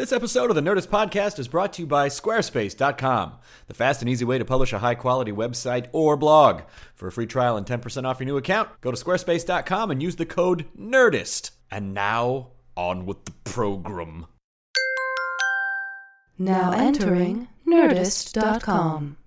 This episode of the Nerdist Podcast is brought to you by Squarespace.com, the fast and easy way to publish a high quality website or blog. For a free trial and 10% off your new account, go to Squarespace.com and use the code NERDIST. And now, on with the program. Now entering Nerdist.com.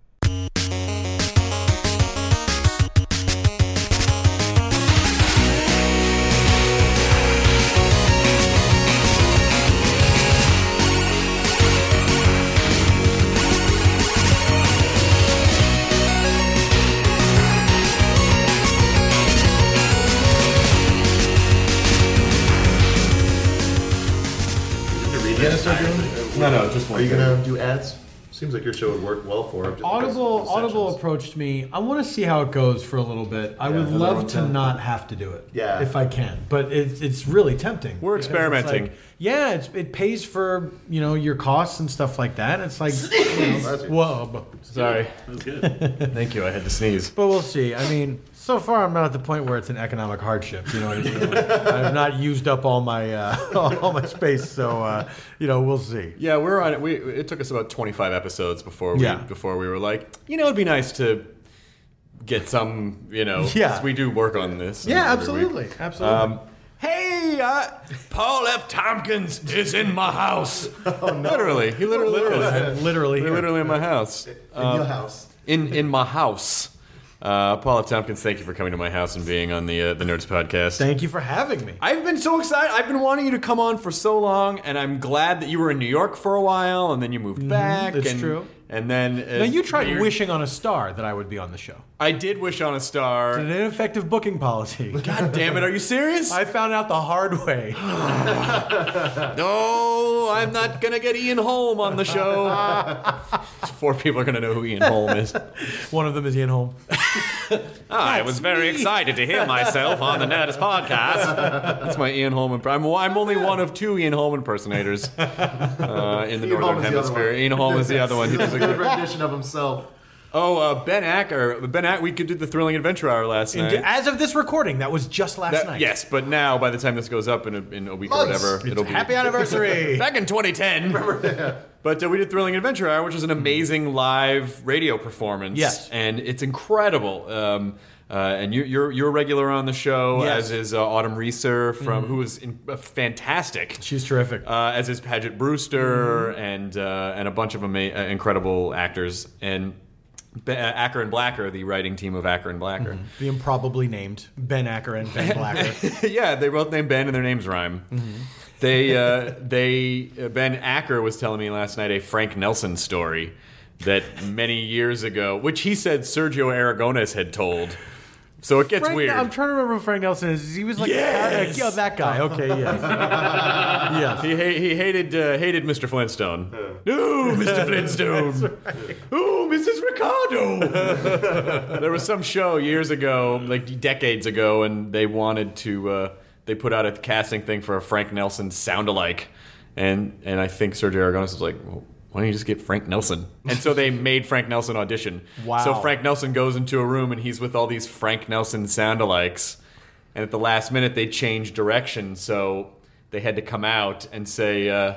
you gonna do ads? Seems like your show would work well for it. Audible Audible approached me. I want to see how it goes for a little bit. I would for love long to term. not have to do it. Yeah. If I can, but it's it's really tempting. We're Because it's experimenting. like- yeah, it's, it pays for you know your costs and stuff like that. It's like you know, Bless you. whoa, but, Sorry. Thank you, I had to sneeze. but we'll see. I mean, so far I'm not at the point where it's an economic hardship. You know what I mean? I've not used up all my uh, all my space, so uh, you know we'll see. Yeah, we're on it. We, it took us about 25 episodes before we, Yeah. before we were like, you know, it'd be nice to get some, you know, Yeah. we do work on this. Yeah, every week. absolutely, absolutely. Um, hey, uh, Paul F. Tompkins is in my house. Oh, Literally, he literally, literally, literally, literally in my house. in your house. In in my house. Uh, Paul F. Tompkins, thank you for coming to my house and being on the uh, the Nerdist podcast. Thank you for having me. I've been so excited. I've been wanting you to come on for so long, and I'm glad that you were in New York for a while, and then you moved back. that's and, true. And then uh, Now you tried you're- wishing on a star that I would be on the show. I did wish on a star. An ineffective booking policy. God damn it! Are you serious? I found out the hard way. no, I'm not gonna get Ian Holm on the show. Four people are gonna know who Ian Holm is. One of them is Ian Holm. I was very excited to hear myself on the Nerdist podcast. That's my Ian Holm. Imp- I'm, I'm only one of two Ian Holm impersonators uh, in the Ian Northern Holm is the Hemisphere. Ian Holm is the other one. He does a Good rendition of himself. Oh, uh, Ben Acker. Ben Acker. We could do the Thrilling Adventure Hour last night. As of this recording, that was just last That- night. yes, but now by the time this goes up in a, in a week or Months. whatever, it'll be Happy anniversary. back in 2010. But uh, we did Thrilling Adventure Hour, which is an amazing live radio performance. Yes. and it's incredible. Um, uh, and you, you're you're a regular on the show, Yes. as is uh, Autumn Reeser from who is in, uh, fantastic. She's terrific. Uh, as is Paget Brewster and uh, and a bunch of ama- uh, incredible actors and. Be- uh, Acker and Blacker, the writing team of Acker and Blacker. the improbably named Ben Acker and Ben Blacker. yeah, they both named Ben and their names rhyme. They, uh, they, uh, Ben Acker was telling me last night a Frank Nelson story that many years ago, which he said Sergio Aragones had told. So it gets Frank, weird. I'm trying to remember who Frank Nelson is. He was like, Yes! yeah, that guy. Okay, yes. yes. he, ha- he hated uh, hated Mr. Flintstone. No, Mr. Flintstone. Oh, Mrs. Ricardo. there was some show years ago, like decades ago, and they wanted to. Uh, they put out a casting thing for a Frank Nelson sound-alike, and and I think Sergio Aragones was like. Well, why don't you just get Frank Nelson? And so they made Frank Nelson audition. Wow. So Frank Nelson goes into a room and he's with all these Frank Nelson sound-alikes. And at the last minute, they changed direction, so they had to come out and say, uh,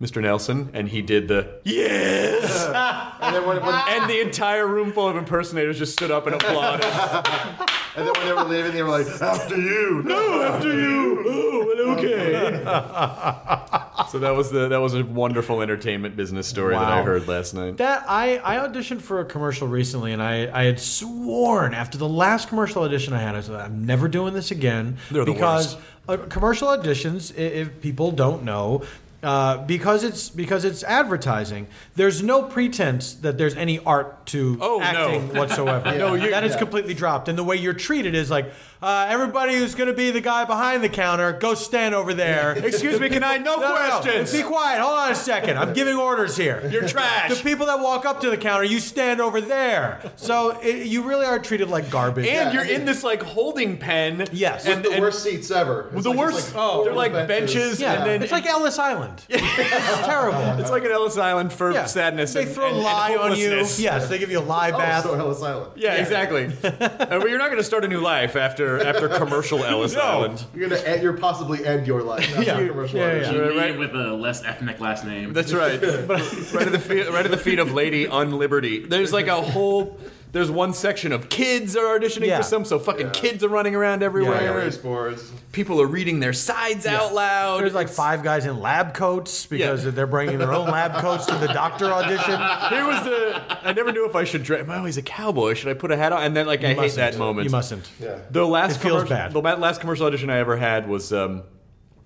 "Mr. Nelson," and he did the yes, And then when, when, and the entire room full of impersonators just stood up and applauded. and then when they were leaving, they were like, "After you." no, after you. Oh, okay. so that was the that was a wonderful entertainment business story that I Wow. heard last night. That I, I auditioned for a commercial recently, and I, I had sworn after the last commercial audition I had, I said I'm never doing this again They're the because uh, commercial auditions, i- if people don't know. Uh, because it's because it's advertising. There's no pretense that there's any art to Oh, no. acting whatsoever. No, you- that is completely dropped. And the way you're treated is like uh, everybody who's going to be the guy behind the counter, go stand over there. Excuse me, can I? No, questions. Be quiet. Hold on a second. I'm giving orders here. You're trash. The people that walk up to the counter, you stand over there. So it, you really are treated like garbage. and you're I mean- in this like holding pen. Yes. and, the and worst seats ever. It's the like- worst. it's oh, they're like of benches, yeah, and then it's like Ellis Island. Island. it's terrible. It's like an Ellis Island for Yeah. sadness. They and, throw and, and lye on you. hopelessness. Yes, they give you a lye Oh, bath. so Ellis Island. Yeah, exactly. uh, well, you're not going to start a new life after after commercial Ellis Island. You're gonna end, you're possibly end your life. After Yeah. commercial Yeah, audition. yeah. You Right. leave with a less ethnic last name. That's right. right at the feet, right at the feet of Lady Unliberty. There's like a whole. There's one section of kids are auditioning Yeah. for some, so fucking Yeah. kids are running around Yeah, everywhere. race boards. People are reading their sides out loud. There's like five guys in lab coats because Yeah. they're bringing their own lab coats to the doctor audition. Here was the. I never knew if I should dress. Am I always a cowboy? Should I put a hat on? And then like I hate mustn't. that moment. You mustn't. Yeah. The last It feels commercial, bad. The la- last commercial audition I ever had was, um,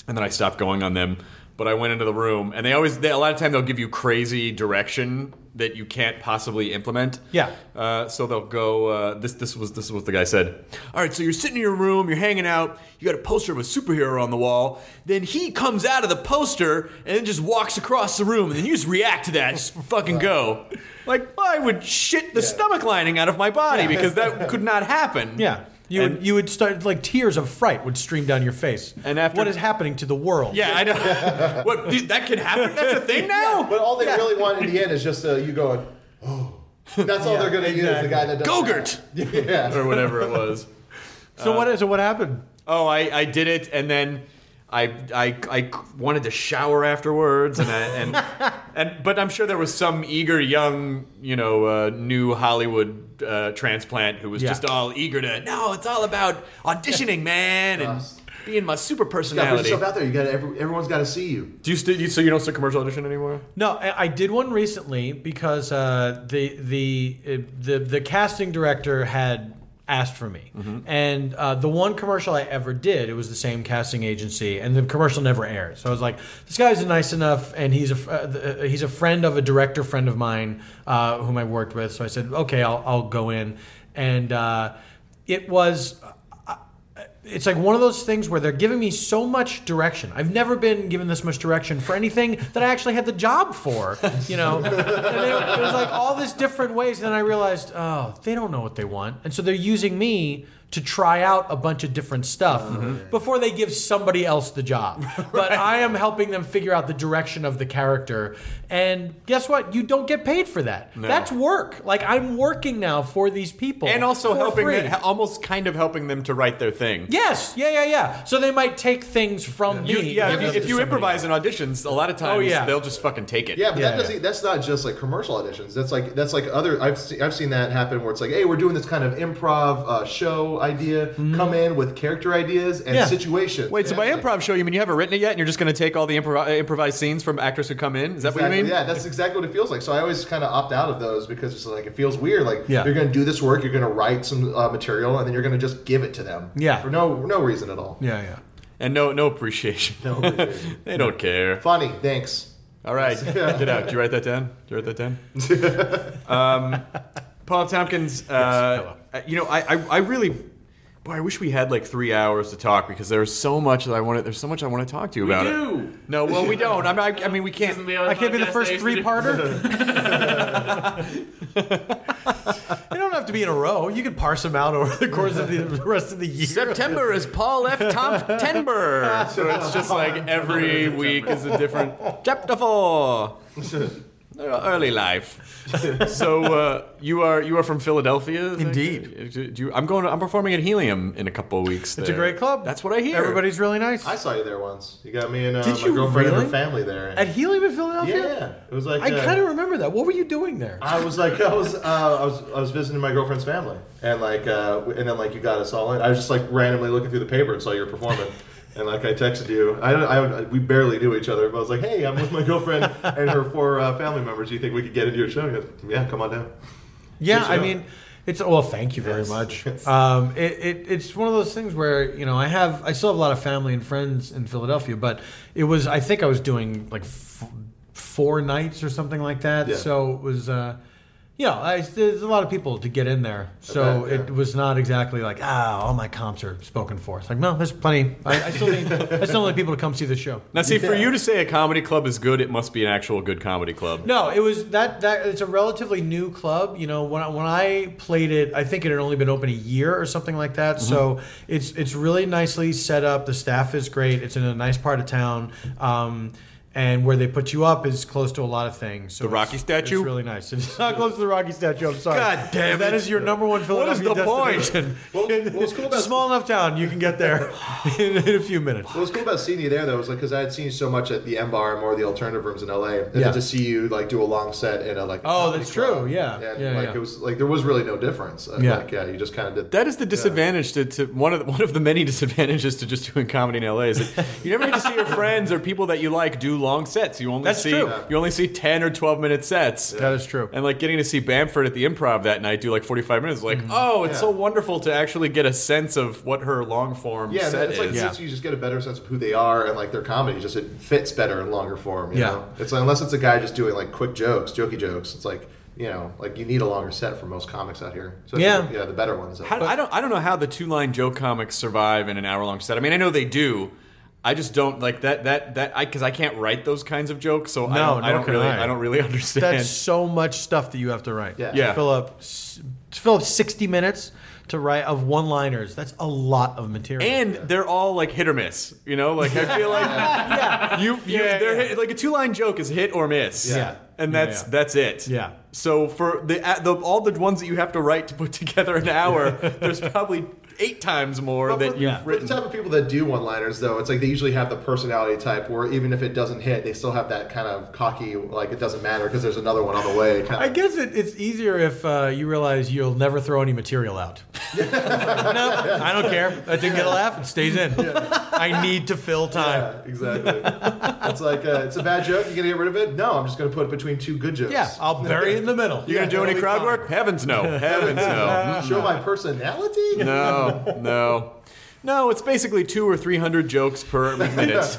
and then I stopped going on them. But I went into the room, and they always, they, a lot of time, they'll give you crazy direction that you can't possibly implement. Yeah. Uh, so they'll go. Uh, this, this was, this is what the guy said. All right, so you're sitting in your room, you're hanging out, you got a poster of a superhero on the wall. Then he comes out of the poster and then just walks across the room, and then you just react to that. Just fucking go. Like I would shit the stomach lining out of my body because that could not happen. Yeah. You And- would, you would start like tears of fright would stream down your face. And after- what is happening to the world? Yeah, I know. what dude, that can happen? That's a thing now. But all they really want in the end is just uh, you going, oh. That's all they're gonna use. The guy that does Gogurt. Yeah. or whatever it was. So what is so what happened? Oh, I, I did it, and then I, I I wanted to shower afterwards, and I, and and but I'm sure there was some eager young you know uh, new Hollywood uh, transplant who was Yeah. just all eager to. No, it's all about auditioning, man, and Trust. being my super You gotta put personality. yourself out there. You got every, everyone's got to see you. Do you still? You, so you don't still commercial audition anymore? No, I, I did one recently because uh, the the uh, the the casting director had asked for me, and uh, the one commercial I ever did, it was the same casting agency, and the commercial never aired. So I was like, this guy's nice enough, and he's a uh, uh, he's a friend of a director friend of mine uh, whom I worked with. So I said, okay, I'll I'll go in, and uh, it was it's like one of those things where they're giving me so much direction. I've never been given this much direction for anything that I actually had the job for, you know. and it, it was like all this different ways. And then I realized, oh, they don't know what they want, and so they're using me to try out a bunch of different stuff before they give somebody else the job. But I am helping them figure out the direction of the character. And guess what? You don't get paid for that. That's work. Like I'm working now for these people, And also helping, free. them, almost kind of helping them to write their thing. Yes, yeah, yeah, yeah. So they might take things from You, me. yeah, if you, if you somebody improvise in auditions, a lot of times Oh, yeah. they'll just fucking take it. Yeah, but Yeah, that doesn't. yeah. That's not just like commercial auditions. That's like that's like other. I've se- I've seen that happen where it's like, hey, we're doing this kind of improv uh, show idea. Come in with character ideas and Yeah. situations. Wait, so by Yeah, like- improv show, you mean you haven't written it yet, and you're just going to take all the improv- uh, improvised scenes from actors who come in? Is that what you mean? Yeah, that's exactly what it feels like. So I always kind of opt out of those because it's like it feels weird. Like Yeah. you're going to do this work, you're going to write some uh, material, and then you're going to just give it to them. Yeah. for no no reason at all. Yeah, yeah. And no, no appreciation. No reason. they don't care. Funny, thanks. All right, get out. Did you write that down? Did you write that down? um, Paul Tompkins. Uh, uh, you know, I, I, I really, boy, I wish we had like three hours to talk because there's so much that I want to. There's so much I want to talk to you We about. it. No, well, we don't. I'm not, I mean, we can't. Isn't the other I can't be the first three to do- parter. you don't have to be in a row. You can parse them out over the course of the rest of the year. September is Paul F. Tomptember. So it's just like every week is a different chapter four. Early life. So uh, you are you are from Philadelphia? Indeed. Do you, I'm going. I'm performing at Helium in a couple of weeks. It's a great club. That's what I hear. Everybody's really nice. I saw you there once. You got me and uh, Did my you girlfriend and really? her family there. At Helium in Philadelphia? yeah, it was like I uh, kind of remember that. What were you doing there? I was like, I was, uh, I was, I was visiting my girlfriend's family, and like, uh, and then like you got us all in. I was just like randomly looking through the paper and saw you were performing, and like I texted you. I, I, we barely knew each other, but I was like, hey, I'm with my girlfriend and her four uh, family members. Do you think we could get into your show? Goes, yeah, come on down. Yeah, I mean, it's well. Thank you very Yes. much. Um, it, it, it's one of those things where you know I have I still have a lot of family and friends in Philadelphia, but it was I think I was doing like f- four nights or something like that. Yeah. So it was. Uh, you know, I, there's a lot of people to get in there, so bet, yeah. it was not exactly like ah, all my comps are spoken for. It's like no, there's plenty. I, I still need I still need people to come see the show. Now, see, for you to say a comedy club is good, it must be an actual good comedy club. No, it was that that it's a relatively new club. You know, when I, when I played it, I think it had only been open a year or something like that. So it's it's really nicely set up. The staff is great. It's in a nice part of town. Um, And where they put you up is close to a lot of things. So The it's- Rocky statue? It's really nice. It's not close to the Rocky statue. I'm sorry. God damn That it. is your number one What is the point? destination. What- what was cool about- small enough town. You can get there in, in a few minutes. What was cool about seeing you there though was like because I had seen you so much at the M Bar and more of the alternative rooms in LA, and Yeah. to see you like do a long set in a like Oh, comedy that's true, yeah. and, Yeah, like yeah. it was like there was really no difference. Uh, Yeah. like, yeah, you just kind of did That is the disadvantage to, to one of the, one of the many disadvantages to just doing comedy in LA is that you never get to see your friends or people that you like do long sets. You only That's see true. you only see ten or twelve minute sets. That is true. And like getting to see Bamford at the Improv that night do like forty five minutes, like Mm-hmm. oh, it's Yeah. so wonderful to actually get a sense of what her long form Yeah, set it's like is. since you just get a better sense of who they are and like their comedy, just it fits better in longer form. You Yeah. know? it's like, unless it's a guy just doing like quick jokes, jokey jokes. It's like you know, like you need a longer set for most comics out here. So Yeah. yeah, the better ones. How, I don't I don't know how the two line joke comics survive in an hour long set. I mean, I know they do. I just don't like that that that I because I can't write those kinds of jokes, so I don't, I don't really I. I don't really understand. That's so much stuff that you have to write. Yeah. Yeah. To fill up, to fill up 60 minutes to write of one-liners. That's a lot of material. and they're all like hit or miss. You know, like I feel like you, you Yeah, they're yeah. Hit, like a two line joke is hit or miss. Yeah. and that's yeah. that's it. Yeah. So for the, the all the ones that you have to write to put together an hour, there's probably eight times more But that for, you've Yeah. for the type of people that do one-liners, though, it's like they usually have the personality type where even if it doesn't hit, they still have that kind of cocky, like it doesn't matter because there's another one on the way. Kind I of. guess it, it's easier if uh, you realize you'll never throw any material out. no, I don't care. I didn't get a laugh. It stays in. I need to fill time. Yeah, exactly. it's like uh, it's a bad joke. You're gonna get rid of it? No, I'm just gonna put it between two good jokes. Yeah, I'll bury it in the middle. you're gonna do any crowd fine. work? Heavens no. Heavens no. Show my personality. No, no. No, it's basically two or three hundred jokes per minute.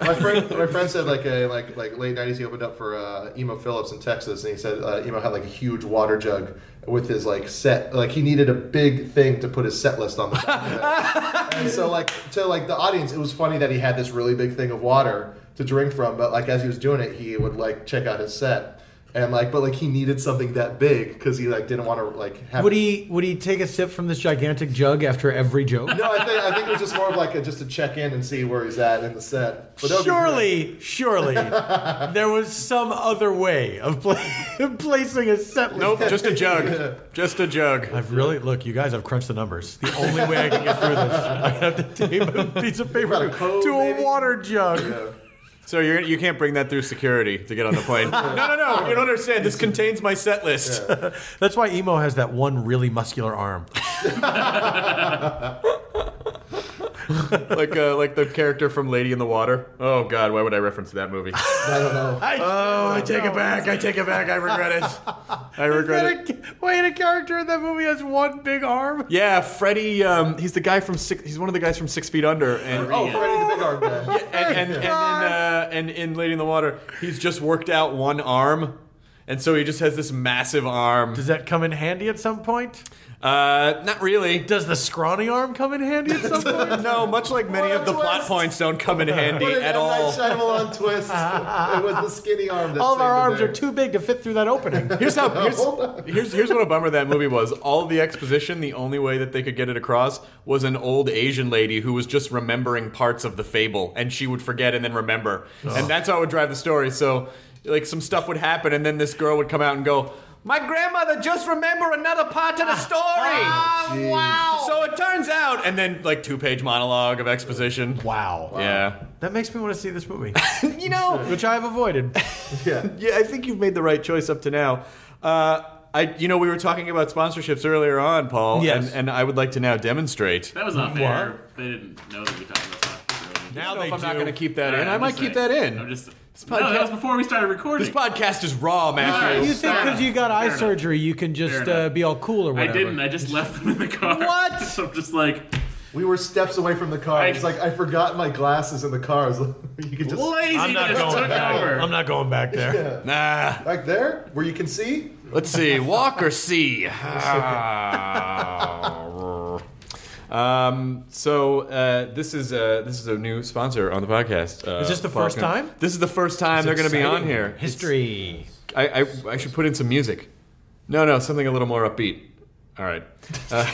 My friend, my friend said like a like like late '90s. He opened up for uh, Emo Philips in Texas, and he said uh, Emo had like a huge water jug with his like set. Like he needed a big thing to put his set list on the back of it. and so like to like the audience, it was funny that he had this really big thing of water to drink from. But like as he was doing it, he would like check out his set. And like, but like he needed something that big because he like didn't want to like have. Would he would he take a sip from this gigantic jug after every joke? No, I think I think it was just more of like a, just to check in and see where he's at in the set. But that would be great. Surely, surely, there was some other way of pla- placing a set. Nope, just a jug. Just a jug. I've really look, you guys. I've crunched the numbers. The only way I can get through this, I have to tape a piece of paper a code, to a maybe? water jug. So you're, you can't bring that through security to get on the plane. no, no, no. You don't understand. This contains my set list. That's why emo has that one really muscular arm. like uh, like the character from Lady in the Water. Oh God, why would I reference that movie? I don't know. oh, I take it back. I take it back. I regret it. I regret it. Wait, a character in that movie has one big arm. Yeah, Freddy. Um, he's the guy from six. He's one of the guys from Six Feet Under, and Oh, Freddy the Big Arm guy. and and, and, in, uh, Uh, and in Lady in the Water, he's just worked out one arm, and so he just has this massive arm. Does that come in handy at some point? Uh, not really. Does the scrawny arm come in handy at some point? No, much like many What a of the plot twist. points don't come in handy What an at M. Night all. Shyamalan twist. it was the skinny arm that All of our saved arms the are too big to fit through that opening. Here's how here's, here's here's what a bummer that movie was. All of the exposition, the only way that they could get it across was an old Asian lady who was just remembering parts of the fable, and she would forget and then remember, and that's how it would drive the story. So, like some stuff would happen, and then this girl would come out and go. My grandmother just remember another part of the story. wow. So it turns out, and then like two page monologue of exposition. Wow. Yeah, That makes me want to see this movie, you know, which I have avoided. Yeah. Yeah, I think you've made the right choice up to now. Uh, I, you know, we were talking about sponsorships earlier on, Paul. Yes. And, and I would like to now demonstrate. That was not fair. They didn't know that we talked about that. Now I don't they if I'm not going to keep that in. Alright, I I'm might keep saying. that in. I'm just. Podcast- no, that was before we started recording. this podcast is raw, Matthew. You think because you got eye Fair surgery, you can just Fair uh, be all cool or whatever? I whatever? didn't. I just left them in the car. What? so I'm just like, We were steps away from the car. I- It's like I forgot my glasses in the car. It's like, you could just lazy. I'm not just going took back. over. I'm not going back there. Nah. back there where you can see. Let's see. Walk or see? um, so uh, this is uh, this is a new sponsor on the podcast. Uh, Is this the first time? This is the first time they're going to be on here. History. I, I I should put in some music. No, no, something a little more upbeat. All right. Uh,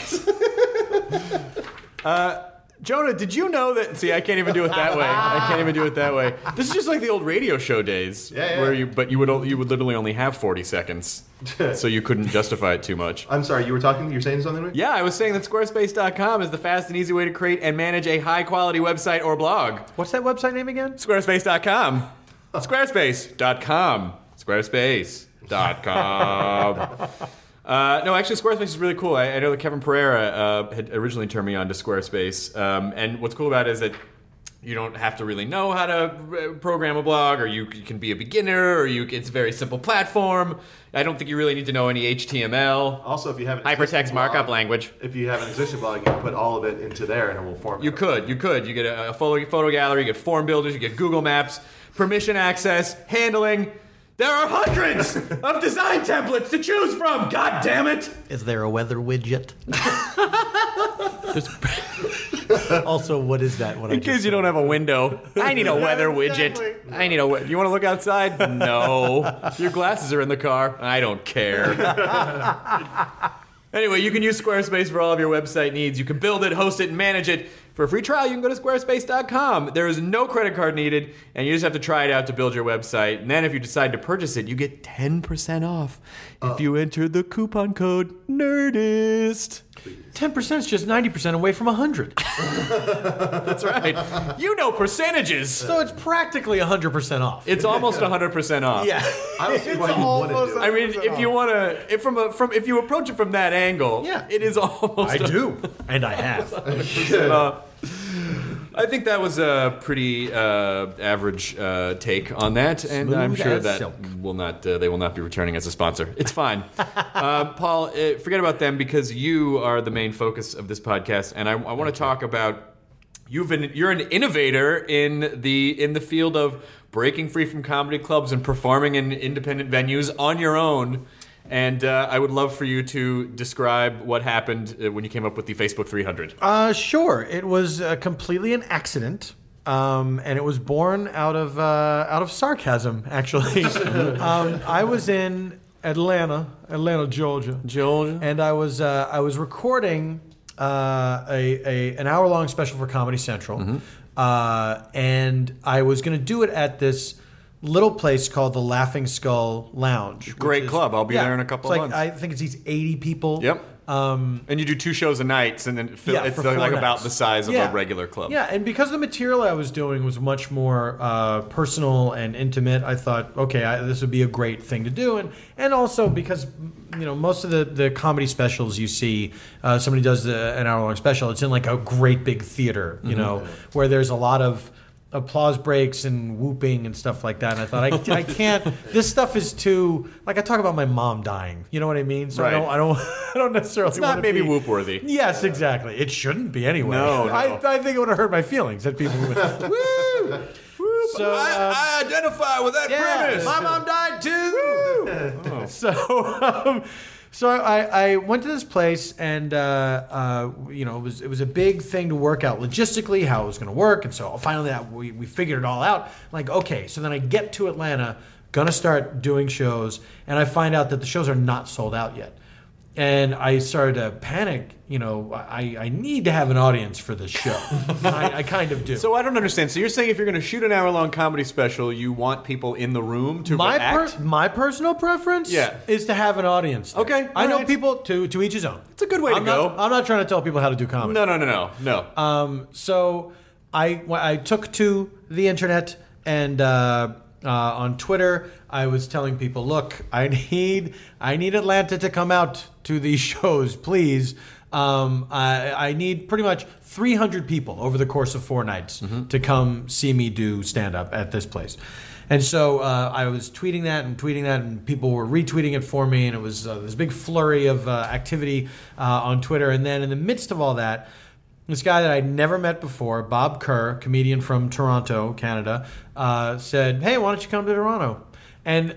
uh, Jonah, did you know that? See, I can't even do it that way. I can't even do it that way. This is just like the old radio show days, Yeah, yeah. where you, but you would you would literally only have forty seconds, so you couldn't justify it too much. I'm sorry, you were talking. You were saying something me. Yeah, I was saying that Squarespace.com is the fast and easy way to create and manage a high quality website or blog. What's that website name again? Squarespace.com. Squarespace.com. Squarespace.com. Uh, no, actually, Squarespace is really cool. I, I know that Kevin Pereira uh, had originally turned me on to Squarespace. Um, and what's cool about it is that you don't have to really know how to uh, program a blog, or you, you can be a beginner, or you it's a very simple platform. I don't think you really need to know any HTML. Also, if you have an Hypertext existing markup language. If you have an existing blog, you can put all of it into there, and it will form. You could, you could. You get a, a photo, photo gallery, you get form builders, you get Google Maps, permission access, handling. There are hundreds of design templates to choose from. God damn it! Is there a weather widget? There's- also, what is that? What I In just case you don't have a window, I need a weather widget. I need a. wi- You want to look outside? No. Your glasses are in the car. I don't care. Anyway, you can use Squarespace for all of your website needs. You can build it, host it, and manage it. For a free trial, you can go to squarespace.com. There is no credit card needed, and you just have to try it out to build your website. And then if you decide to purchase it, you get 10% off if oh. you enter the coupon code NERDIST. Ten percent is just ninety percent away from hundred, That's right. you know percentages. so it's practically hundred percent off. It's almost 100% off. yeah, I don't see why you wouldn't do it. I mean, if you want to, if from a, from if you approach it from that angle, Yeah. it is almost. I do, and I have. Uh, I think that was a pretty uh, average uh, take on that, and I'm sure as that silk. will not. Uh, they will not be returning as a sponsor. It's fine, uh, Paul. Uh, forget about them because you are the main focus of this podcast, and I, I want to talk about. You've been you're an innovator in the in the field of breaking free from comedy clubs and performing in independent venues on your own. And uh, I would love for you to describe what happened uh, when you came up with the Facebook 300. Uh, sure. It was uh, completely an accident. Um, and it was born out of uh, out of sarcasm, actually. um, I was in Atlanta, Atlanta, Georgia, Georgia. and I was uh, I was recording uh, a, a an hour long special for Comedy Central, Mm-hmm. uh, and I was going to do it at this little place called the Laughing Skull Lounge. Great club. I'll be there in a couple like, months. I think it's seats eighty people. Yep. Um, And you do two shows a night, and then fill, Yeah, it's like about the size of Yeah. a regular club. Yeah, and because the material I was doing was much more uh, personal and intimate, I thought, okay, I, this would be a great thing to do, and and also because you know most of the the comedy specials you see, uh, somebody does the, an hour long special, it's in like a great big theater, you know, where there's a lot of applause breaks and whooping and stuff like that. And I thought I, I can't. This stuff is too like I talk about my mom dying. You know what I mean? So I don't I don't I don't necessarily. It's not maybe be- whoop worthy. Yes, exactly. It shouldn't be anyway. No, no. I, I think it would have hurt my feelings that people would. Woo! So, I, I identify with that yeah, premise. my mom died too. So, um, so I, I went to this place, and uh, uh, you know, it was it was a big thing to work out logistically how it was going to work, and so finally we, we figured it all out. Like, okay, so then I get to Atlanta, gonna start doing shows, and I find out that the shows are not sold out yet. And I started to panic. You know, I, I need to have an audience for this show. I, I kind of do. So I don't understand. So you're saying if you're going to shoot an hour long comedy special, you want people in the room to my react? per, my personal preference Yeah. is to have an audience. there. Okay, I know people to to each his own. It's a good way to I'm go. Not, I'm not trying to tell people how to do comedy. no, no, no, no, no. Um, so I I took to the internet and uh, uh, on Twitter I was telling people, look, I need I need Atlanta to come out to these shows, please. Um, I, I need pretty much 300 people over the course of four nights to come see me do stand up at this place. And so uh, I was tweeting that and tweeting that, and people were retweeting it for me, and it was uh, this big flurry of uh, activity uh, on Twitter. And then in the midst of all that, this guy that I'd never met before, Bob Kerr, comedian from Toronto, Canada, uh, said, "Hey, why don't you come to Toronto?" And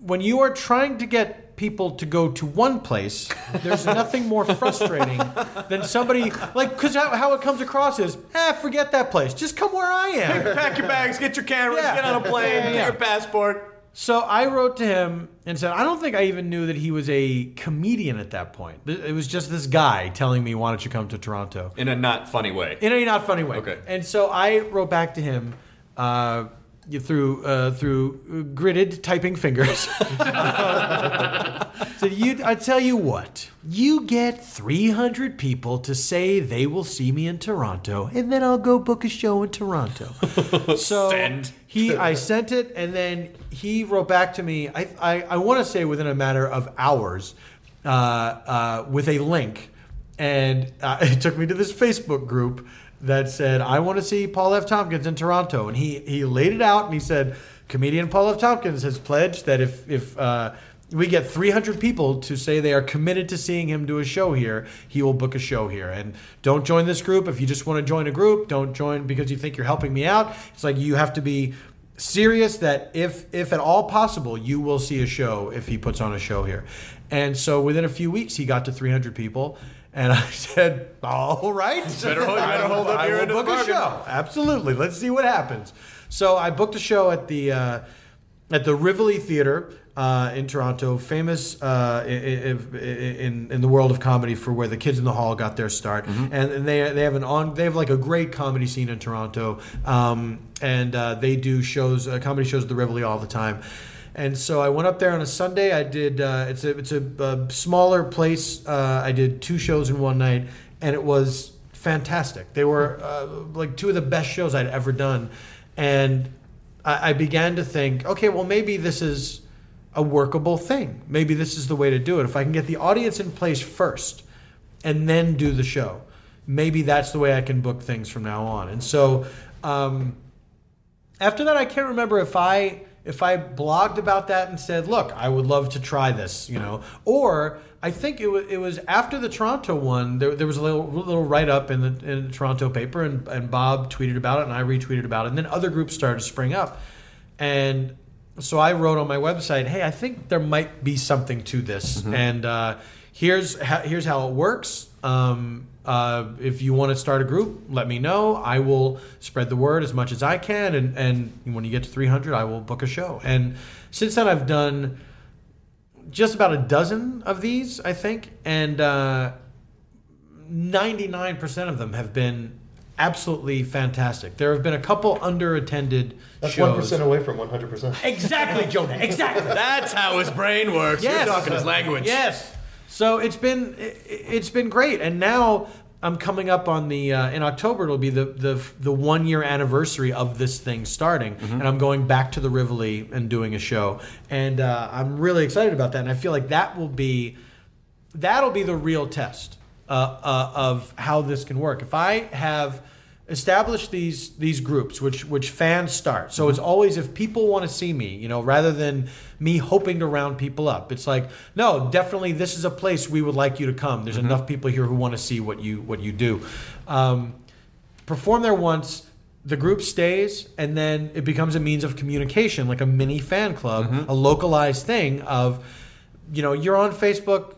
when you are trying to get people to go to one place, there's nothing more frustrating than somebody like because how, how it comes across is, "Ah, forget that place. Just come where I am." Pack your bags, get your cameras, Yeah. get on a plane, Yeah, get your passport. so I wrote to him and said, I don't think I even knew that he was a comedian at that point. It was just this guy telling me, why don't you come to Toronto? In a not funny way. In a not funny way. Okay. And so I wrote back to him uh, through uh, through gritted typing fingers. Said you, I tell you what, you get 300 people to say they will see me in Toronto, and then I'll go book a show in Toronto. so Send. he, I sent it, and then he wrote back to me. I, I, I want to say within a matter of hours, uh, uh, with a link, and uh, it took me to this Facebook group that said, "I want to see Paul F. Tompkins in Toronto," and he he laid it out, and he said, "Comedian Paul F. Tompkins has pledged that if if uh, we get 300 people to say they are committed to seeing him do a show here, he will book a show here. And don't join this group if you just want to join a group. Don't join because you think you're helping me out. It's like you have to be serious that if if at all possible, you will see a show if he puts on a show here. And so within a few weeks, he got to 300 people. And I said, "All right, Better hold- better hold up your end of the book a show. Absolutely. Let's see what happens." So I booked a show at the uh, at the Rivoli Theater uh, in Toronto, famous uh, i- i- in in the world of comedy for where the Kids in the Hall got their start, and, and they they have an on they have like a great comedy scene in Toronto, um, and uh, they do shows uh, comedy shows at the Rivoli all the time. And so I went up there on a Sunday. I did. Uh, it's a it's a, uh smaller place. Uh, I did two shows in one night, and it was fantastic. They were uh, like two of the best shows I'd ever done, and I, I began to think, okay, well maybe this is a workable thing. Maybe this is the way to do it. If I can get the audience in place first, and then do the show, maybe that's the way I can book things from now on. And so. Um, after that, I can't remember if I if I blogged about that and said, "Look, I would love to try this," you know, or I think it was it was after the Toronto one. There, there was a little little write up in the, in the Toronto paper, and, and Bob tweeted about it, and I retweeted about it, and then other groups started to spring up, and so I wrote on my website, "Hey, I think there might be something to this, and uh, here's how, here's how it works." Um, uh, if you want to start a group, let me know. I will spread the word as much as I can, and, and when you get to 300, I will book a show. And since then, I've done just about a dozen of these, I think, and uh, 99% of them have been absolutely fantastic. There have been a couple underattended shows. That's shows. one percent away from one hundred percent. Exactly, Jonah. Exactly. That's how his brain works. Yes. You're talking his language. Yes. So it's been it, it's been great, and now I'm coming up on the uh, in October. It'll be the the the one year anniversary of this thing starting, and I'm going back to the Rivoli and doing a show, and uh, I'm really excited about that. And I feel like that will be that'll be the real test uh, uh, of how this can work. If I have established these these groups, which which fans start, so it's always if people want to see me, you know, rather than me hoping to round people up. It's like no, definitely this is a place we would like you to come. There's mm-hmm. enough people here who want to see what you what you do. Um, perform there once. The group stays, and then it becomes a means of communication, like a mini fan club, mm-hmm. a localized thing of, you know, you're on Facebook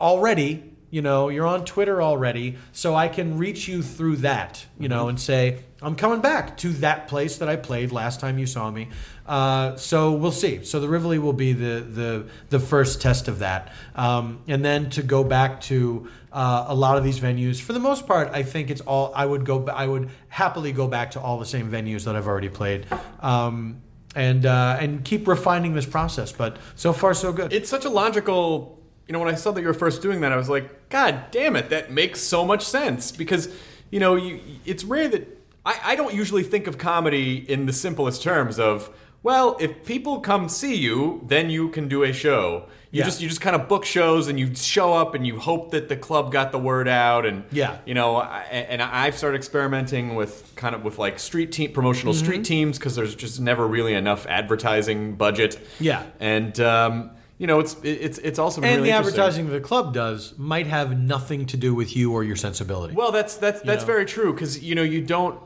already you know you're on twitter already so i can reach you through that you know mm-hmm. and say i'm coming back to that place that i played last time you saw me. Uh, so we'll see. So the rivoli will be the the the first test of that. Um, and then to go back to uh, a lot of these venues for the most part i think it's all i would go i would happily go back to all the same venues that i've already played. Um, and uh, and keep refining this process but so far so good. It's such a logical. You know, when I saw that you were first doing that, I was like, God damn it, that makes so much sense. Because you know, you it's rare that I, I don't usually think of comedy in the simplest terms of well, if people come see you, then you can do a show. You Yeah. just you just kind of book shows and you show up and you hope that the club got the word out and Yeah. you know I, and I've started experimenting with kind of with like street team promotional Mm-hmm. street teams because there's just never really enough advertising budget. Yeah. and um, you know it's it's it's also and really the advertising the club does might have nothing to do with you or your sensibility. Well, that's that's that's know? very true because you know you don't.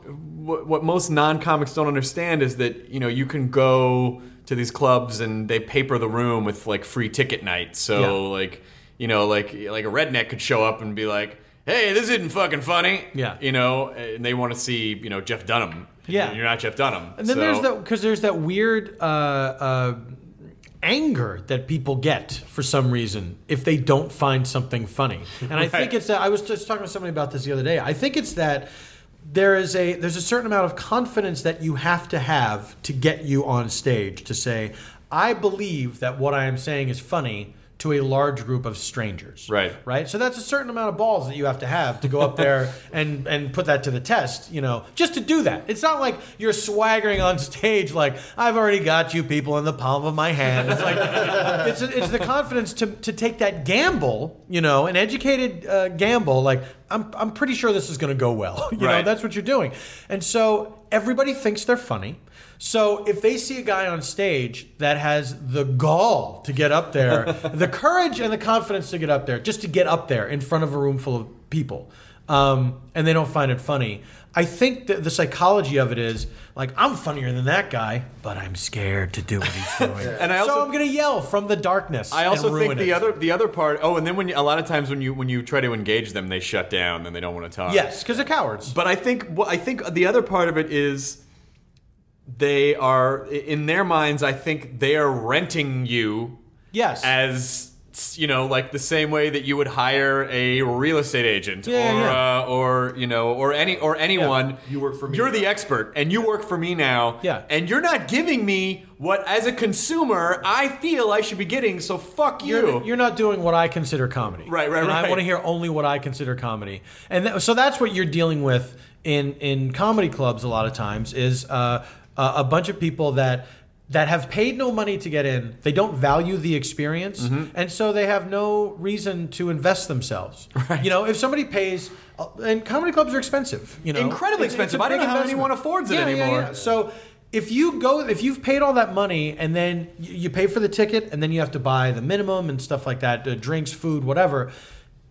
What, what most non-comics don't understand is that you know you can go to these clubs and they paper the room with like free ticket night. So Yeah. like you know like like a redneck could show up and be like, "Hey, this isn't fucking funny." Yeah. you know, and they want to see you know Jeff Dunham. Yeah. you're not Jeff Dunham. and then So- there's that because there's that weird uh, uh, anger that people get for some reason if they don't find something funny. And I think it's that I was just talking to somebody about this the other day. I think it's that there is a there's a certain amount of confidence that you have to have to get you on stage to say I believe that what I am saying is funny to a large group of strangers. Right. Right. So that's a certain amount of balls that you have to have to go up there and and put that to the test. You know, just to do that. It's not like you're swaggering on stage like I've already got you people in the palm of my hand. It's like it's it's the confidence to to take that gamble. You know, an educated uh, gamble. Like I'm I'm pretty sure this is going to go well. You know, that's what you're doing. And so everybody thinks they're funny. So if they see a guy on stage that has the gall to get up there, the courage and the confidence to get up there, just to get up there in front of a room full of people, um, and they don't find it funny, I think that the psychology of it is like I'm funnier than that guy, but I'm scared to do what he's doing, And I also- so I'm gonna yell from the darkness. I also think the it. other the other part. Oh, and then when you, a lot of times when you when you try to engage them, they shut down and they don't want to talk. yes, because they're cowards. But I think what I think the other part of it is they are in their minds. I think they are renting you yes, as you know, like the same way that you would hire a real estate agent Yeah, or yeah. Uh, or you know or any or anyone. You work for me You're the expert, and you work for me now. Yeah. and you're not giving me what, as a consumer, I feel I should be getting. So fuck you. You're, you're not doing what I consider comedy. Right, right, and I want to hear only what I consider comedy. And th- so that's what you're dealing with in, in comedy clubs a lot of times is uh, a a bunch of people that that have paid no money to get in. They don't value the experience, Mm-hmm. and so they have no reason to invest themselves. Right. You know, if somebody pays, uh, and comedy clubs are expensive. You know, Incredibly It's- it's expensive. I don't know how anyone affords it Yeah, yeah, anymore. yeah. So if you go, if you've paid all that money and then you you pay for the ticket and then you have to buy the minimum and stuff like that, uh, drinks, food, whatever,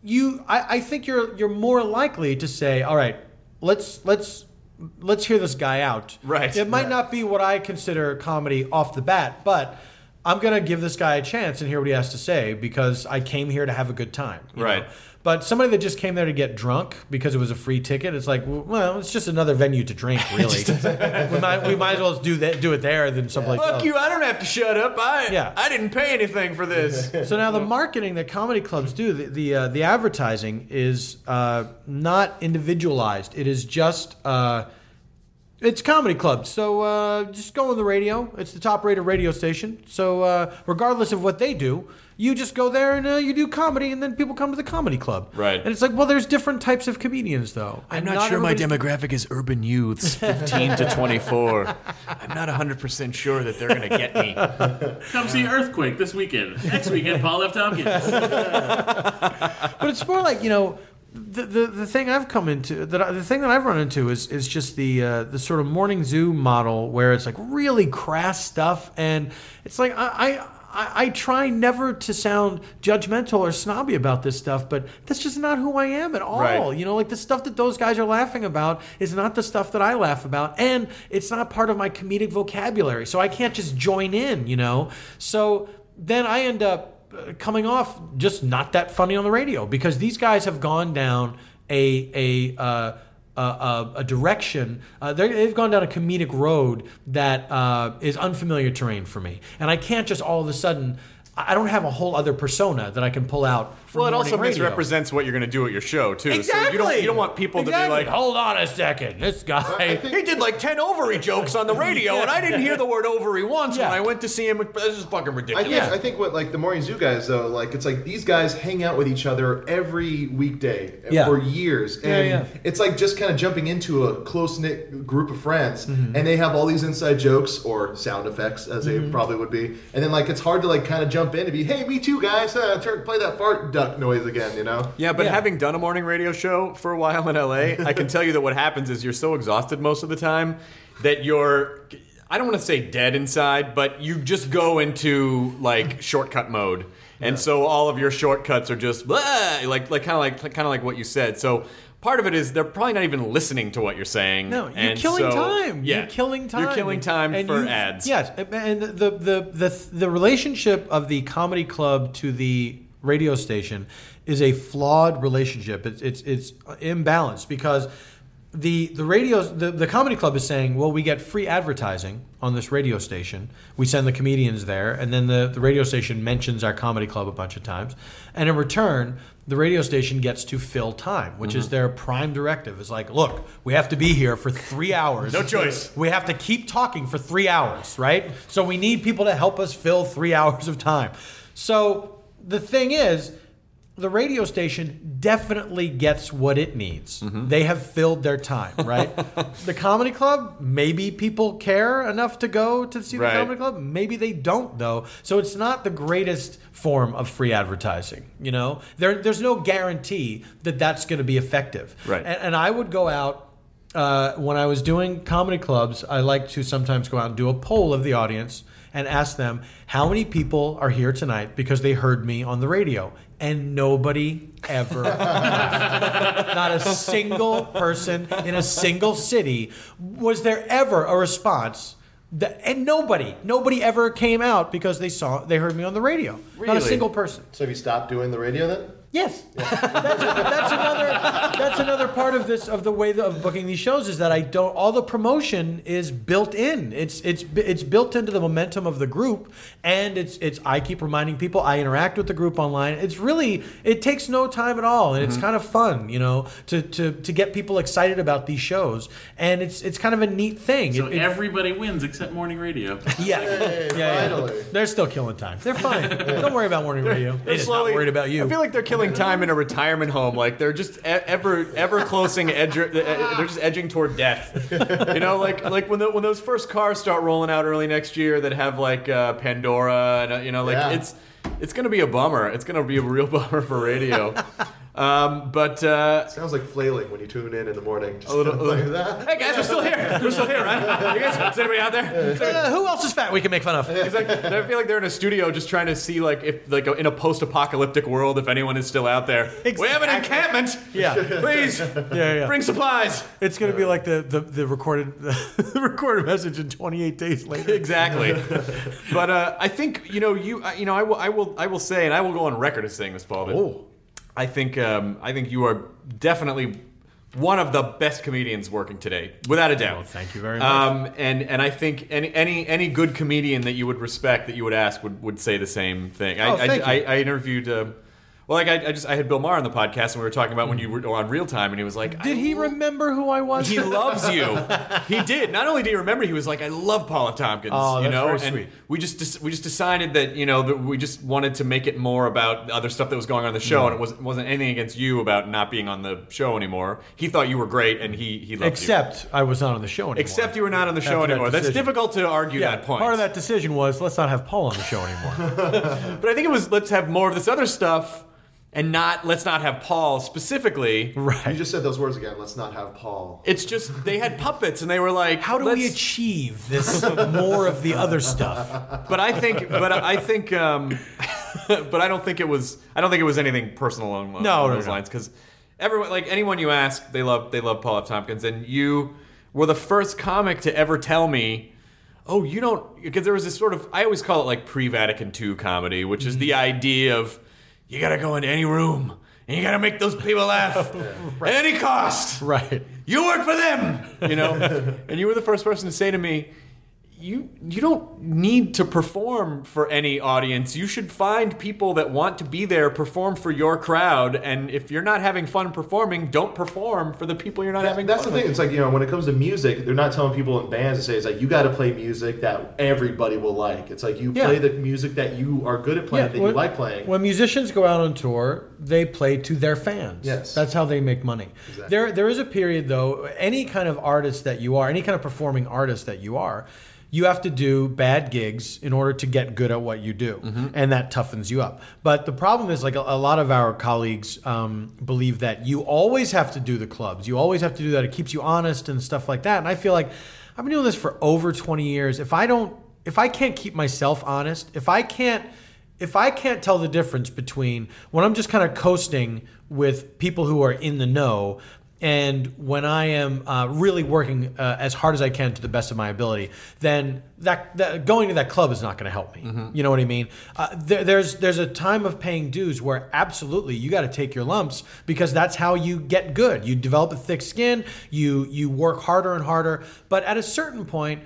you, I, I think you're you're more likely to say, all right, let's let's let's hear this guy out. Right. It might not be what I consider comedy off the bat, but. I'm gonna give this guy a chance and hear what he has to say because I came here to have a good time. Right. know? But somebody that just came there to get drunk because it was a free ticket, it's like, well, it's just another venue to drink, really. we, might, we might as well do that, do it there than someplace Fuck else. you! I don't have to shut up. I Yeah. I didn't pay anything for this. So now the marketing that comedy clubs do, the the, uh, the advertising is uh, not individualized. It is just uh, it's comedy clubs. So uh, just go on the radio. It's the top rated radio station. So uh, regardless of what they do. You just go there and uh, you do comedy, and then people come to the comedy club. Right. And it's like, well, there's different types of comedians, though. I'm And not, sure my everybody's- demographic is urban youths, 15 to 24. I'm not 100% sure that they're going to get me. Come see Earthquake this weekend. Next weekend, Paul F. Tompkins. but it's more like you know the, the the thing I've come into that I- the thing that I've run into is is just the uh, the sort of morning zoo model where it's like really crass stuff and it's like I. I I I try never to sound judgmental or snobby about this stuff, but that's just not who I am at all. Right. You know, like the stuff that those guys are laughing about is not the stuff that I laugh about, and it's not part of my comedic vocabulary. So I can't just join in, you know? So then I end up uh, coming off just not that funny on the radio because these guys have gone down a a uh, a, a, direction. Uh, they've gone down a comedic road that uh, is unfamiliar terrain for me, and I can't just all of a sudden. I don't have a whole other persona that I can pull out. For Well, it also radio. misrepresents what you're going to do at your show, too. Exactly. So you don't, you don't want people Exactly. to be like, hold on a second, this guy. he did like 10 ovary jokes on the radio, and I didn't hear the word ovary once Yeah. when I went to see him. This is fucking I ridiculous. think, Yeah. I think what like the Morning Zoo guys though, like it's like these guys hang out with each other every weekday Yeah. for years, and yeah. it's like just kind of jumping into a close knit group of friends, Mm-hmm. and they have all these inside jokes or sound effects as they Mm-hmm. probably would be, and then like it's hard to like kind of jump in and be, hey, me too, guys, uh, turn play that fart duck noise again, you know? Yeah, but Yeah. having done a morning radio show for a while in LA, I can tell you that what happens is you're so exhausted most of the time that you're I don't want to say dead inside, but you just go into like shortcut mode. And so all of your shortcuts are just blah, like like kind of like kind of like what you said. So part of it is they're probably not even listening to what you're saying. No, you're And killing so- time. Yeah, You're killing time. You're killing time And for you- ads. Yes, and the, the the the relationship of the comedy club to the radio station is a flawed relationship. It's it's it's imbalanced because the the radio the, the comedy club is saying, well, we get free advertising on this radio station. We send the comedians there, and then the, the radio station mentions our comedy club a bunch of times. And in return, the radio station gets to fill time, which is mm-hmm. their prime directive. Is like, look, we have to be here for three hours. No choice. We have to keep talking for three hours, right? So we need people to help us fill three hours of time. So the thing is, the radio station definitely gets what it needs. Mm-hmm. They have filled their time, right? the comedy club, maybe people care enough to go to see Right. the comedy club. Maybe they don't, though. So it's not the greatest form of free advertising. You know, there, there's no guarantee that that's going to be effective. Right. And, and I would go out uh, when I was doing comedy clubs. I like to sometimes go out and do a poll of the audience and ask them how many people are here tonight because they heard me on the radio. And nobody ever, not a single person in a single city, was there ever a response. That, and nobody, nobody ever came out because they saw, they heard me on the radio. Not a single person. So have you stopped doing the radio then? Yes, that's, that's another. That's another part of this of the way of booking these shows is that I don't. All the promotion is built in. It's it's it's built into the momentum of the group, and it's it's. I keep reminding people. I interact with the group online. It's really it takes no time at all, and it's mm-hmm. kind of fun, you know, to to to get people excited about these shows, and it's it's kind of a neat thing. So It- it- everybody wins except morning radio. yeah, Hey, yeah, yeah. They're still killing time. They're fine. don't worry about morning radio. They're slowly not worried about you. I feel like they're killing time in a retirement home. Like they're just e- ever ever closing edge. They're just edging toward death. You know, like like when the, when those first cars start rolling out early next year that have like uh, Pandora and uh, you know like Yeah. it's it's gonna be a bummer. It's gonna be a real bummer for radio. Um, but uh, Sounds like flailing when you tune in in the morning. Just a little, kind of like that. hey guys, we're still here. We're still here, right? You guys, is anybody out there? Uh, who else is fat we can make fun of? Like, I feel like they're in a studio just trying to see like if like in a post-apocalyptic world if anyone is still out there. We have an encampment. Yeah. Please Yeah, yeah. bring supplies. It's going to be like the, the, the recorded the recorded message in 28 days later. Exactly. but uh, I think you know you uh, you know I will I will I will say and I will go on record as saying this, Paul. That Oh. I think um, I think you are definitely one of the best comedians working today, without a doubt. Well, thank you very much. Um, and and I think any any any good comedian that you would respect that you would ask would, would say the same thing. I, Oh, I, thank I, you. I interviewed. Uh, well, like I, I just I had Bill Maher on the podcast and we were talking about when you were on real time and he was like, Did he remember who I was? he loves you. He did. Not only did he remember, he was like, "I love Paula Tompkins." Oh, you that's know, very and sweet. we just we just decided that you know that we just wanted to make it more about the other stuff that was going on in the show, mm. and it wasn't wasn't anything against you about not being on the show anymore. He thought you were great, and he he loved you. Except I was not on the show anymore. Except you were not on the show After that anymore. That's difficult to argue yeah, that point. part of that decision was let's not have Paul on the show anymore. But I think it was let's have more of this other stuff, and not let's not have Paul specifically. Right. You just said those words again. Let's not have Paul. It's just they had puppets, and they were like, How do we "Let's- achieve this more of the other stuff? but I think, but I think, um, but I don't think it was. I don't think it was anything personal along, along No, no, those no. lines because everyone, like anyone you ask, they love they love Paul F. Tompkins, and you were the first comic to ever tell me. Oh, you don't because there was this sort of I always call it like pre-Vatican II comedy, which is Mm-hmm. the idea of you got to go into any room and you got to make those people laugh at any cost. Right. You work for them, you know. and you were the first person to say to me, "You you don't need to perform for any audience. You should find people that want to be there, perform for your crowd. And if you're not having fun performing, don't perform for the people you're not having. That's the thing. It's like you know when it comes to music, they're not telling people in bands to say it's like you got to play music that everybody will like. It's like you Yeah. play the music that you are good at playing, that you like playing. When musicians go out on tour, they play to their fans. Yes. That's how they make money. Exactly. There there is a period though, any kind of artist that you are, any kind of performing artist that you are, you have to do bad gigs in order to get good at what you do, Mm-hmm. and that toughens you up. But the problem is, like a, a lot of our colleagues um, believe that you always have to do the clubs, you always have to do that. It keeps you honest and stuff like that. And I feel like I've been doing this for over twenty years. If I don't, if I can't keep myself honest, if I can't if I can't tell the difference between when I'm just kind of coasting with people who are in the know and when I am uh, really working uh, as hard as I can to the best of my ability, then that, that going to that club is not going to help me. You know what I mean? Uh, there, there's there's a time of paying dues where absolutely you got to take your lumps because that's how you get good. You develop a thick skin. You you work harder and harder. But at a certain point,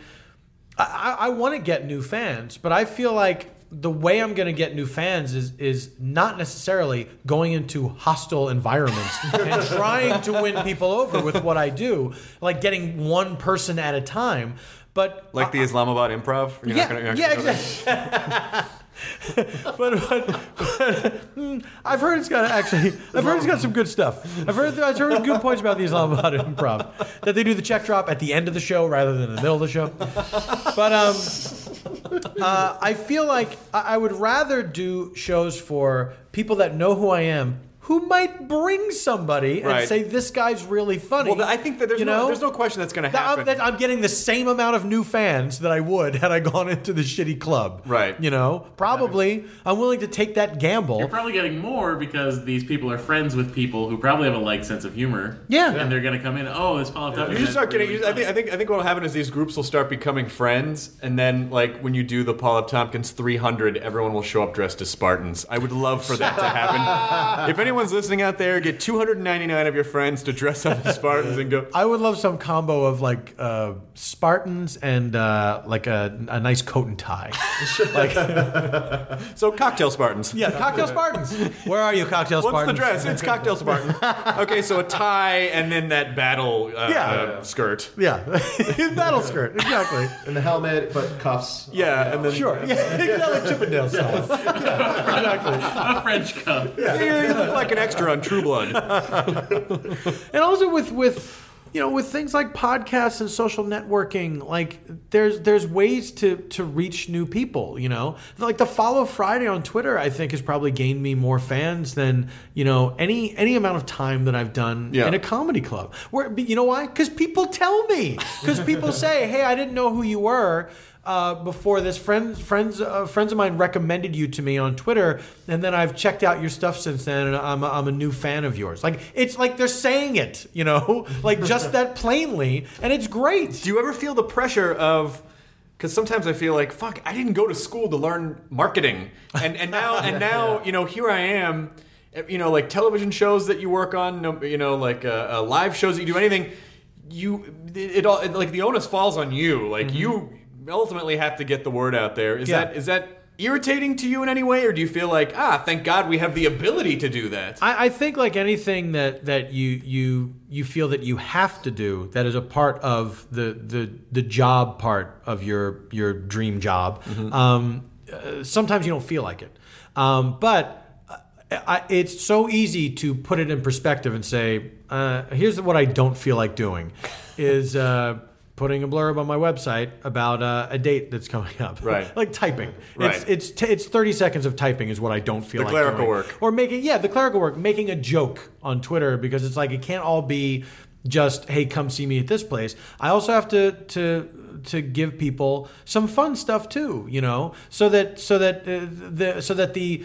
I, I want to get new fans, but I feel like the way I'm going to get new fans is is not necessarily going into hostile environments and trying to win people over with what I do, like getting one person at a time. But Like the Islamabad improv? You're yeah, not gonna- yeah, exactly. but, but, but mm, I've heard it's got actually. I've heard it's got some good stuff. I've heard I've heard good points about the Islamabad improv that they do the check drop at the end of the show rather than in the middle of the show. But um, uh, I feel like I would rather do shows for people that know who I am. Who might bring somebody and Right. say this guy's really funny? Well, I think that there's you no there's no question that's going to That I'm, happen. that I'm getting the same amount of new fans that I would had I gone into the shitty club. Right. You know, probably I'm willing to take that gamble. You're probably getting more because these people are friends with people who probably have a like sense of humor. Yeah. And they're going to come in, oh, this Paul Tucker. You just start getting. I think. I think. I think what will happen is these groups will start becoming friends, and then like when you do the Paul F. Tompkins 300, everyone will show up dressed as Spartans. I would love for that to happen. if anyone's listening out there, get 299 of your friends to dress up as Spartans and go. I would love some combo of like uh, Spartans and uh, like a, a nice coat and tie. like, So cocktail Spartans. yeah, cocktail Spartans. Where are you, cocktail What's Spartans? What's the dress? It's cocktail Spartan. okay, so a tie and then that battle uh, Yeah. uh, skirt. Yeah, battle skirt. Exactly. And the helmet, but cuffs. Yeah, and then Sure. Yeah, exactly. Chippendale style. Yeah, exactly. a French cup. Yeah, you look like an extra on True Blood. and also with with you know with things like podcasts and social networking like there's there's ways to to reach new people you know? Like the follow friday on twitter i think has probably gained me more fans than you know any any amount of time that i've done Yeah. in a comedy club. Where you know why? Because people tell me. Because people say hey i didn't know who you were uh, before this friends friends uh, friends of mine recommended you to me on Twitter, and then I've checked out your stuff since then, and I'm a, I'm a new fan of yours. Like it's like they're saying it, you know, like just that plainly, and it's great. Do you ever feel the pressure of? Because sometimes I feel like, fuck, I didn't go to school to learn marketing, and and now and now you know here I am, you know like television shows that you work on, you know like uh, uh, live shows that you do anything, you it, it all it, like the onus falls on you, like you ultimately have to get the word out there. Is Yeah. that is that irritating to you in any way, or do you feel like ah, thank God we have the ability to do that? I, I think like anything that that you you you feel that you have to do that is a part of the the the job part of your your dream job. Um, uh, sometimes you don't feel like it, um, but uh, I, it's so easy to put it in perspective and say, uh, here's what I don't feel like doing, is. Uh, Putting a blurb on my website about uh, a date that's coming up, Right. like typing. Right. It's it's t- it's thirty seconds of typing is what I don't feel like. The like clerical doing. work. or making yeah the clerical work making a joke on twitter because it's like it can't all be just hey come see me at this place i also have to to to give people some fun stuff too you know so that so that uh, the so that the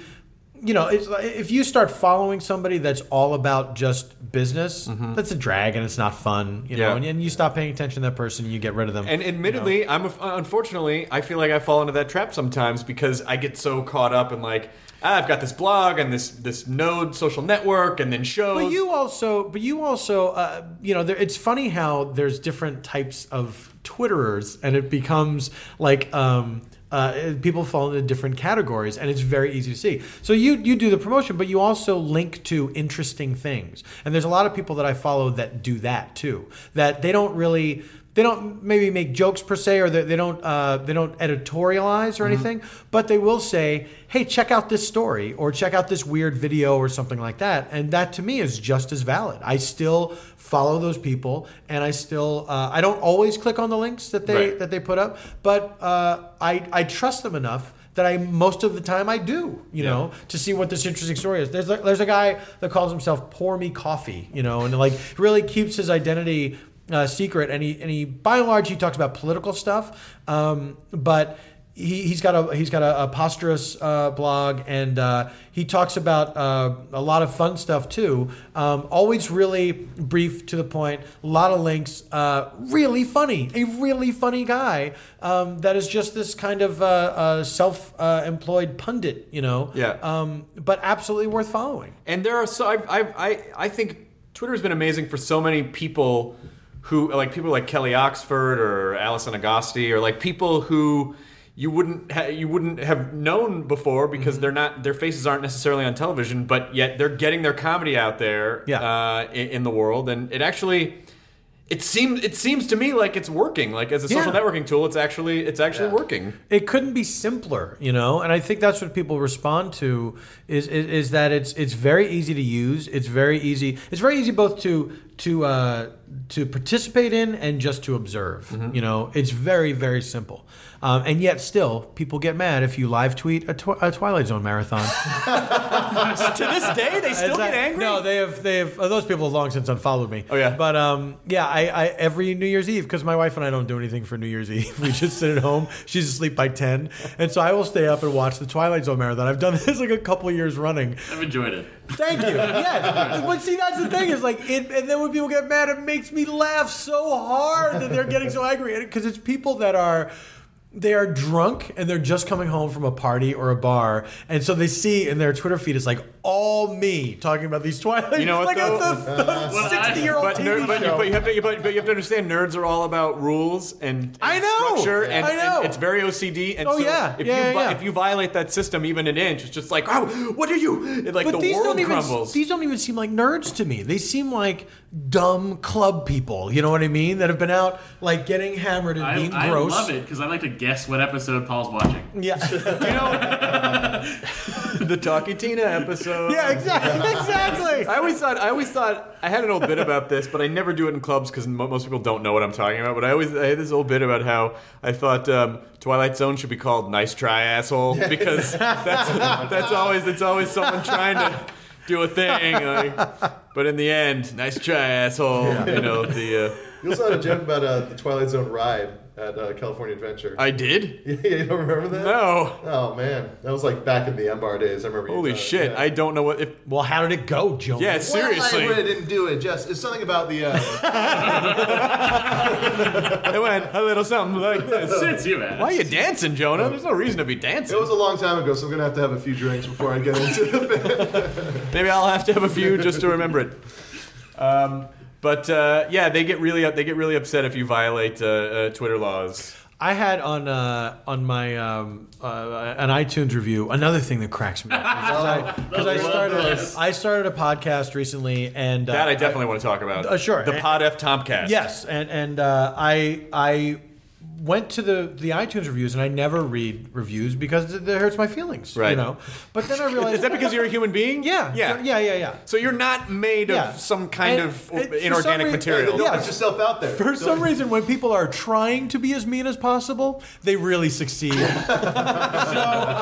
you know it's, like- if you start following somebody that's all about just business that's a drag and it's not fun you know Mm-hmm. Yeah. and, and you stop paying attention to that person and you get rid of them And admittedly, I'm a, unfortunately, I feel like I fall into that trap sometimes because I get so caught up in like, ah, I've got this blog and this this node social network and then shows. But you also, but you also, uh, you know, there, it's funny how there's different types of Twitterers, and it becomes like um, uh, people fall into different categories, and it's very easy to see. So you you do the promotion, but you also link to interesting things, and there's a lot of people that I follow that do that too. That they don't really. They don't maybe make jokes per se, or they, they don't uh, they don't editorialize or anything, but they will say, "Hey, check out this story," or "Check out this weird video," or something like that. And that to me is just as valid. I still follow those people, and I still uh, I don't always click on the links that they Right. that they put up, but uh, I I trust them enough that I most of the time I do, you know, to see what this interesting story is. There's a, there's a guy that calls himself Pour Me Coffee, you know, and like really keeps his identity uh, secret, and he and he by and large he talks about political stuff, um, but he, he's got a he's got a, a Posterous uh, blog, and uh, he talks about uh, a lot of fun stuff too. Um, always really brief to the point. A lot of links. Uh, really funny. A really funny guy. Um, that is just this kind of uh, uh, self-employed pundit, you know. Yeah. Um, but absolutely worth following. And there are so I I I, I think Twitter has been amazing for so many people who like people like Kelly Oxford or Alison Agosti or like people who you wouldn't ha- you wouldn't have known before because Mm-hmm. they're not their faces aren't necessarily on television, but yet they're getting their comedy out there Yeah. uh, in, in the world, and it actually. It seems it seems to me like it's working. Like as a social Yeah. networking tool, it's actually it's actually Yeah. working. it couldn't be simpler, you know. And I think that's what people respond to is, is is that it's it's very easy to use. It's very easy. It's very easy both to to uh, to participate in and just to observe. You know, it's very very simple. Um, and yet still, people get mad if you live tweet a, tw- a Twilight Zone marathon. to this day, they still Is get angry. No, they have. They have. uh, those people have long since unfollowed me. Oh, yeah? But um, yeah, I, I every New Year's Eve because my wife and I don't do anything for New Year's Eve. We just sit at home. She's asleep by ten, and so I will stay up and watch the Twilight Zone marathon. I've done this like a couple years running. I've enjoyed it. Thank you. Yes. But see, that's the thing is like, it, and then when people get mad, it makes me laugh so hard that they're getting so angry because it's people that are. They are drunk and they're just coming home from a party or a bar, and so they see in their Twitter feed it's like all me talking about these Twilight. You know what, like though? a sixty-year-old But, TV but, you, show. but you have to, but, but you have to understand, nerds are all about rules and, and I know! structure, and, I know! and it's very OCD. And Oh, so yeah. if Yeah, you yeah, yeah. if you violate that system even an inch, it's just like, oh, what are you? It, like but the these world don't even crumbles. these don't even seem like nerds to me. They seem like dumb club people. You know what I mean? That have been out like getting hammered and I, being I gross. I love it because I like to guess what episode Paul's watching. Yeah. you know, the Talking Tina episode. yeah. Exactly. Exactly. I always thought I always thought I had an old bit about this, but I never do it in clubs because mo- most people don't know what I'm talking about. But I always I had this old bit about how I thought um, Twilight Zone should be called "Nice Try Asshole" because that's that's always it's always someone trying to do a thing. Like, but in the end, nice try, asshole. You know the. Uh, You also had a joke about uh, the Twilight Zone ride at uh, California Adventure. I did. Yeah, you don't remember that? No. Oh man, that was like back in the M Bar days. I remember. Holy telling- shit! yeah. I don't know what if. Well, how did it go, Joe? Yeah, Well, seriously. I didn't do it. Just it's something about the. Uh, It went a little something like this. Since you asked. Why are you dancing, Jonah? There's no reason to be dancing. it was a long time ago, so I'm gonna have to have a few drinks before I get into it. Maybe I'll have to have a few just to remember it. Um, but uh, yeah, they get really they get really upset if you violate uh, uh, Twitter laws. I had on uh, on my um, uh, an iTunes review another thing that cracks me up because I, 'cause I started I started a podcast recently and uh, That I definitely want to talk about. Uh, sure. The Pod F Tompkast. Yes, and and uh, I I went to the the iTunes reviews and I never read reviews because it, it hurts my feelings. Right. You know. But then I realized Is that because you're a human being? yeah Yeah. yeah yeah yeah. So you're not made Yeah. of some kind And of it- inorganic reason- material. Don't Yeah. put yourself out there. For some reason, when people are trying to be as mean as possible, they really succeed. so,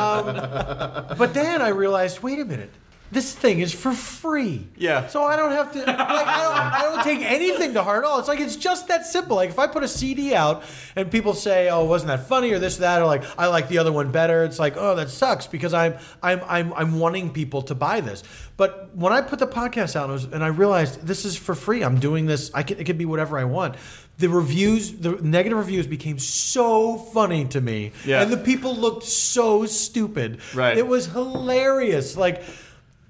um, but then I realized, wait a minute, this thing is for free. Yeah. So I don't have to. Like, I don't. I don't take anything to heart at all. It's like it's just that simple. Like if I put a CD out and people say, "Oh, wasn't that funny?" or this, or that, or like, "I like the other one better," it's like, "Oh, that sucks," because I'm I'm I'm I'm wanting people to buy this. But when I put the podcast out and I, was, and I realized this is for free, I'm doing this. I can, it can be whatever I want. The reviews, the negative reviews, became so funny to me, Yeah. and the people looked so stupid. Right. It was hilarious. Like.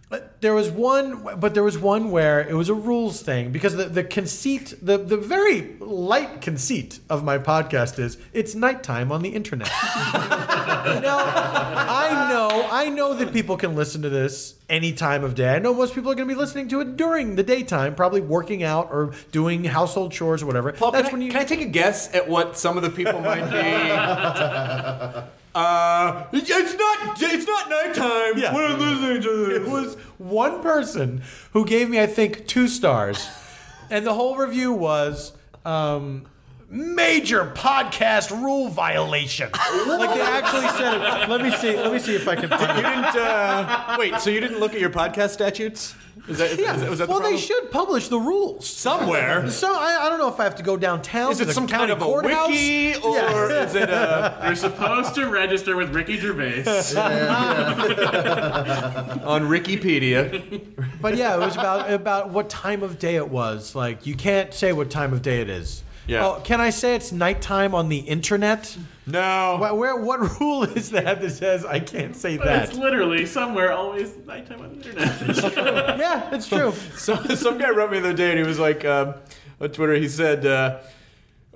But There was one, but there was one where it was a rules thing because the, the conceit, the, the very light conceit of my podcast is it's nighttime on the internet. now, I know, I know that people can listen to this any time of day. I know most people are going to be listening to it during the daytime, probably working out or doing household chores or whatever. Paul, That's can, I, when you. can I take a guess at what some of the people might be? uh, it's not. It's not nighttime. Yeah. I'm listening to this. It was one person who gave me, I think, two stars, and the whole review was um, major podcast rule violation. like they actually said it. Let me see. Let me see if I can find You it. didn't. Uh, wait, so you didn't look at your podcast statutes? Is that, is, Yeah. is that, was that the well, they should publish the rules. somewhere? So I, I don't know if I have to go downtown. Is to it the some kind of a courthouse. wiki, or Yeah. is it a You're supposed to register with Ricky Gervais. on Wikipedia? But yeah, it was about about what time of day it was. Like you can't say what time of day it is. Yeah. Oh, can I say it's nighttime on the internet? No. Where, where what rule is that that says I can't say But that? it's literally somewhere always nighttime on the internet. yeah, it's true. So some guy wrote me the other day, and he was like um, on Twitter. He said, uh,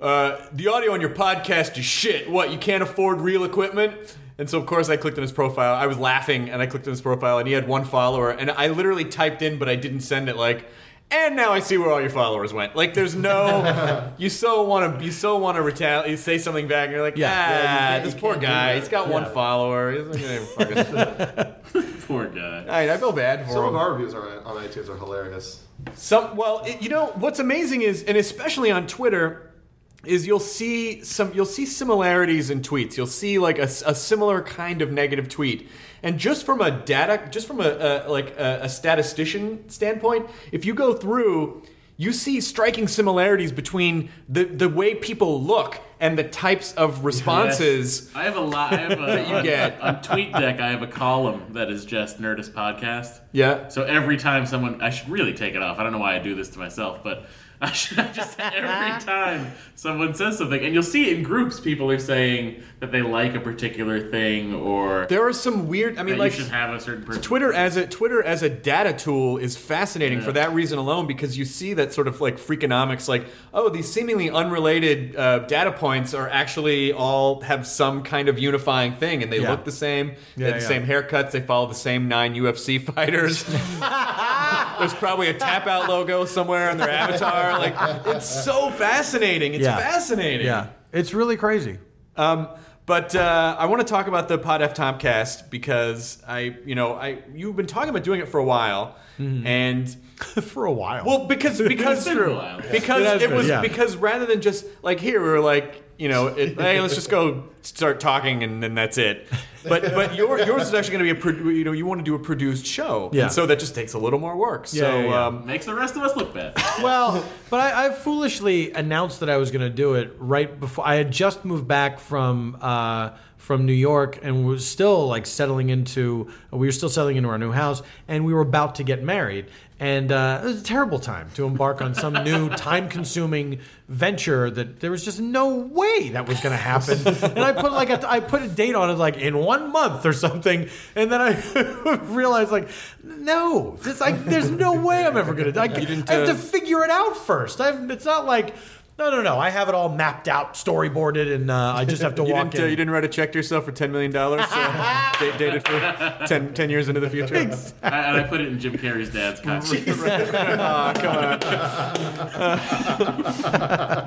uh, "The audio on your podcast is shit. What? You can't afford real equipment?" And so of course I clicked on his profile. I was laughing, and I clicked on his profile, and he had one follower. And I literally typed in, but I didn't send it. Like, and now I see where all your followers went. Like, there's no. you so want to. You so want to retaliate. You say something back, and you're like, Yeah. ah, Yeah, you this poor guy. He's got one follower. He's not gonna fucking- Poor guy. I, I feel bad for Some him. of our reviews are on iTunes are hilarious. Some well, it, you know what's amazing is, and especially on Twitter, is you'll see some you'll see similarities in tweets. You'll see like a similar kind of negative tweet, and just from a data, just from a, a like a, a statistician standpoint, if you go through. You see striking similarities between the, the way people look and the types of responses. I have a lot. I have a, you on, get. on TweetDeck. I have a column that is just Nerdist podcast. Yeah. So every time someone, I should really take it off. I don't know why I do this to myself, but I should just every time someone says something, and you'll see in groups people are saying that they like a particular thing or There are some weird. I mean, like you should have a certain person. Twitter as a Twitter as a data tool is fascinating for that reason alone because you see that sort of like freakonomics, like oh, these seemingly unrelated uh, data points are actually all have some kind of unifying thing, and they Yeah. look the same. they Yeah, have the same haircuts. They follow the same nine UFC fighters. There's probably a tap out logo somewhere on their avatar. Like it's so fascinating. It's Yeah. fascinating. Yeah, it's really crazy. Um, but uh, I want to talk about the Pod F Tompkast because I, you know, I you've been talking about doing it for a while, and For a while. well, because because a because It it, been, was yeah. because rather than just like here we were like you know it, hey let's just go start talking and then that's it. But but your, yours is actually going to be a pro- you know you want to do a produced show, Yeah. and so that just takes a little more work. So Yeah, yeah, yeah. Um, Makes the rest of us look bad. well, but I, I foolishly announced that I was going to do it right before I had just moved back from uh, from New York and was still like settling into. We were still settling into our new house, and we were about to get married. And uh, it was a terrible time to embark on some new time-consuming venture that there was just no way that was going to happen. And I put like a, I put a date on it, like in one month or something. And then I realized, like, no, this, like, there's no way I'm ever going to. I, I have uh, to figure it out first. I've, it's not like no, no, no. I have it all mapped out, storyboarded, and uh, I just have to you walk didn't uh, in. you didn't write a check to yourself for ten million dollars uh, da- dated for 10, 10 years into the future. I, and I put it in Jim Carrey's dad's contract. Aw, come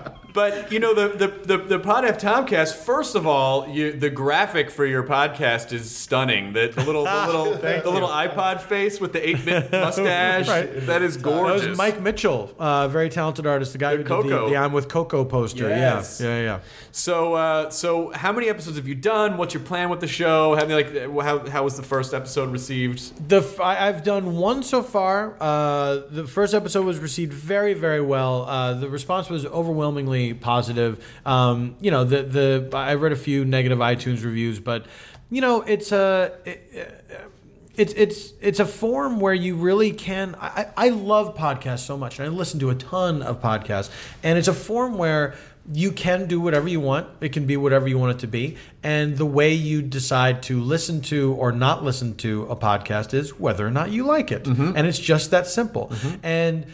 on. but you know the the the, the Pod F Tompkast. First of all, you, the graphic for your podcast is stunning. The, the little the little the little iPod face with the eight bit mustache. Right. That is that gorgeous. was Mike Mitchell, uh, very talented artist, the guy who did Coco. the, the "I'm with Coco" poster. Yes. Yeah, yeah, yeah. So uh, so how many episodes have you done? What's your plan with the show? Have you like how how was the first episode received? The f- I, have done one so far. Uh, the first episode was received very, very well. Uh, the response was overwhelmingly positive. Um, you know, the the I read a few negative iTunes reviews, but you know, it's a. It, it's it's it's a form where you really can. I, I love podcasts so much, and I listen to a ton of podcasts, and it's a form where you can do whatever you want. It can be whatever you want it to be, and the way you decide to listen to or not listen to a podcast is whether or not you like it, mm-hmm. and it's just that simple. Mm-hmm. And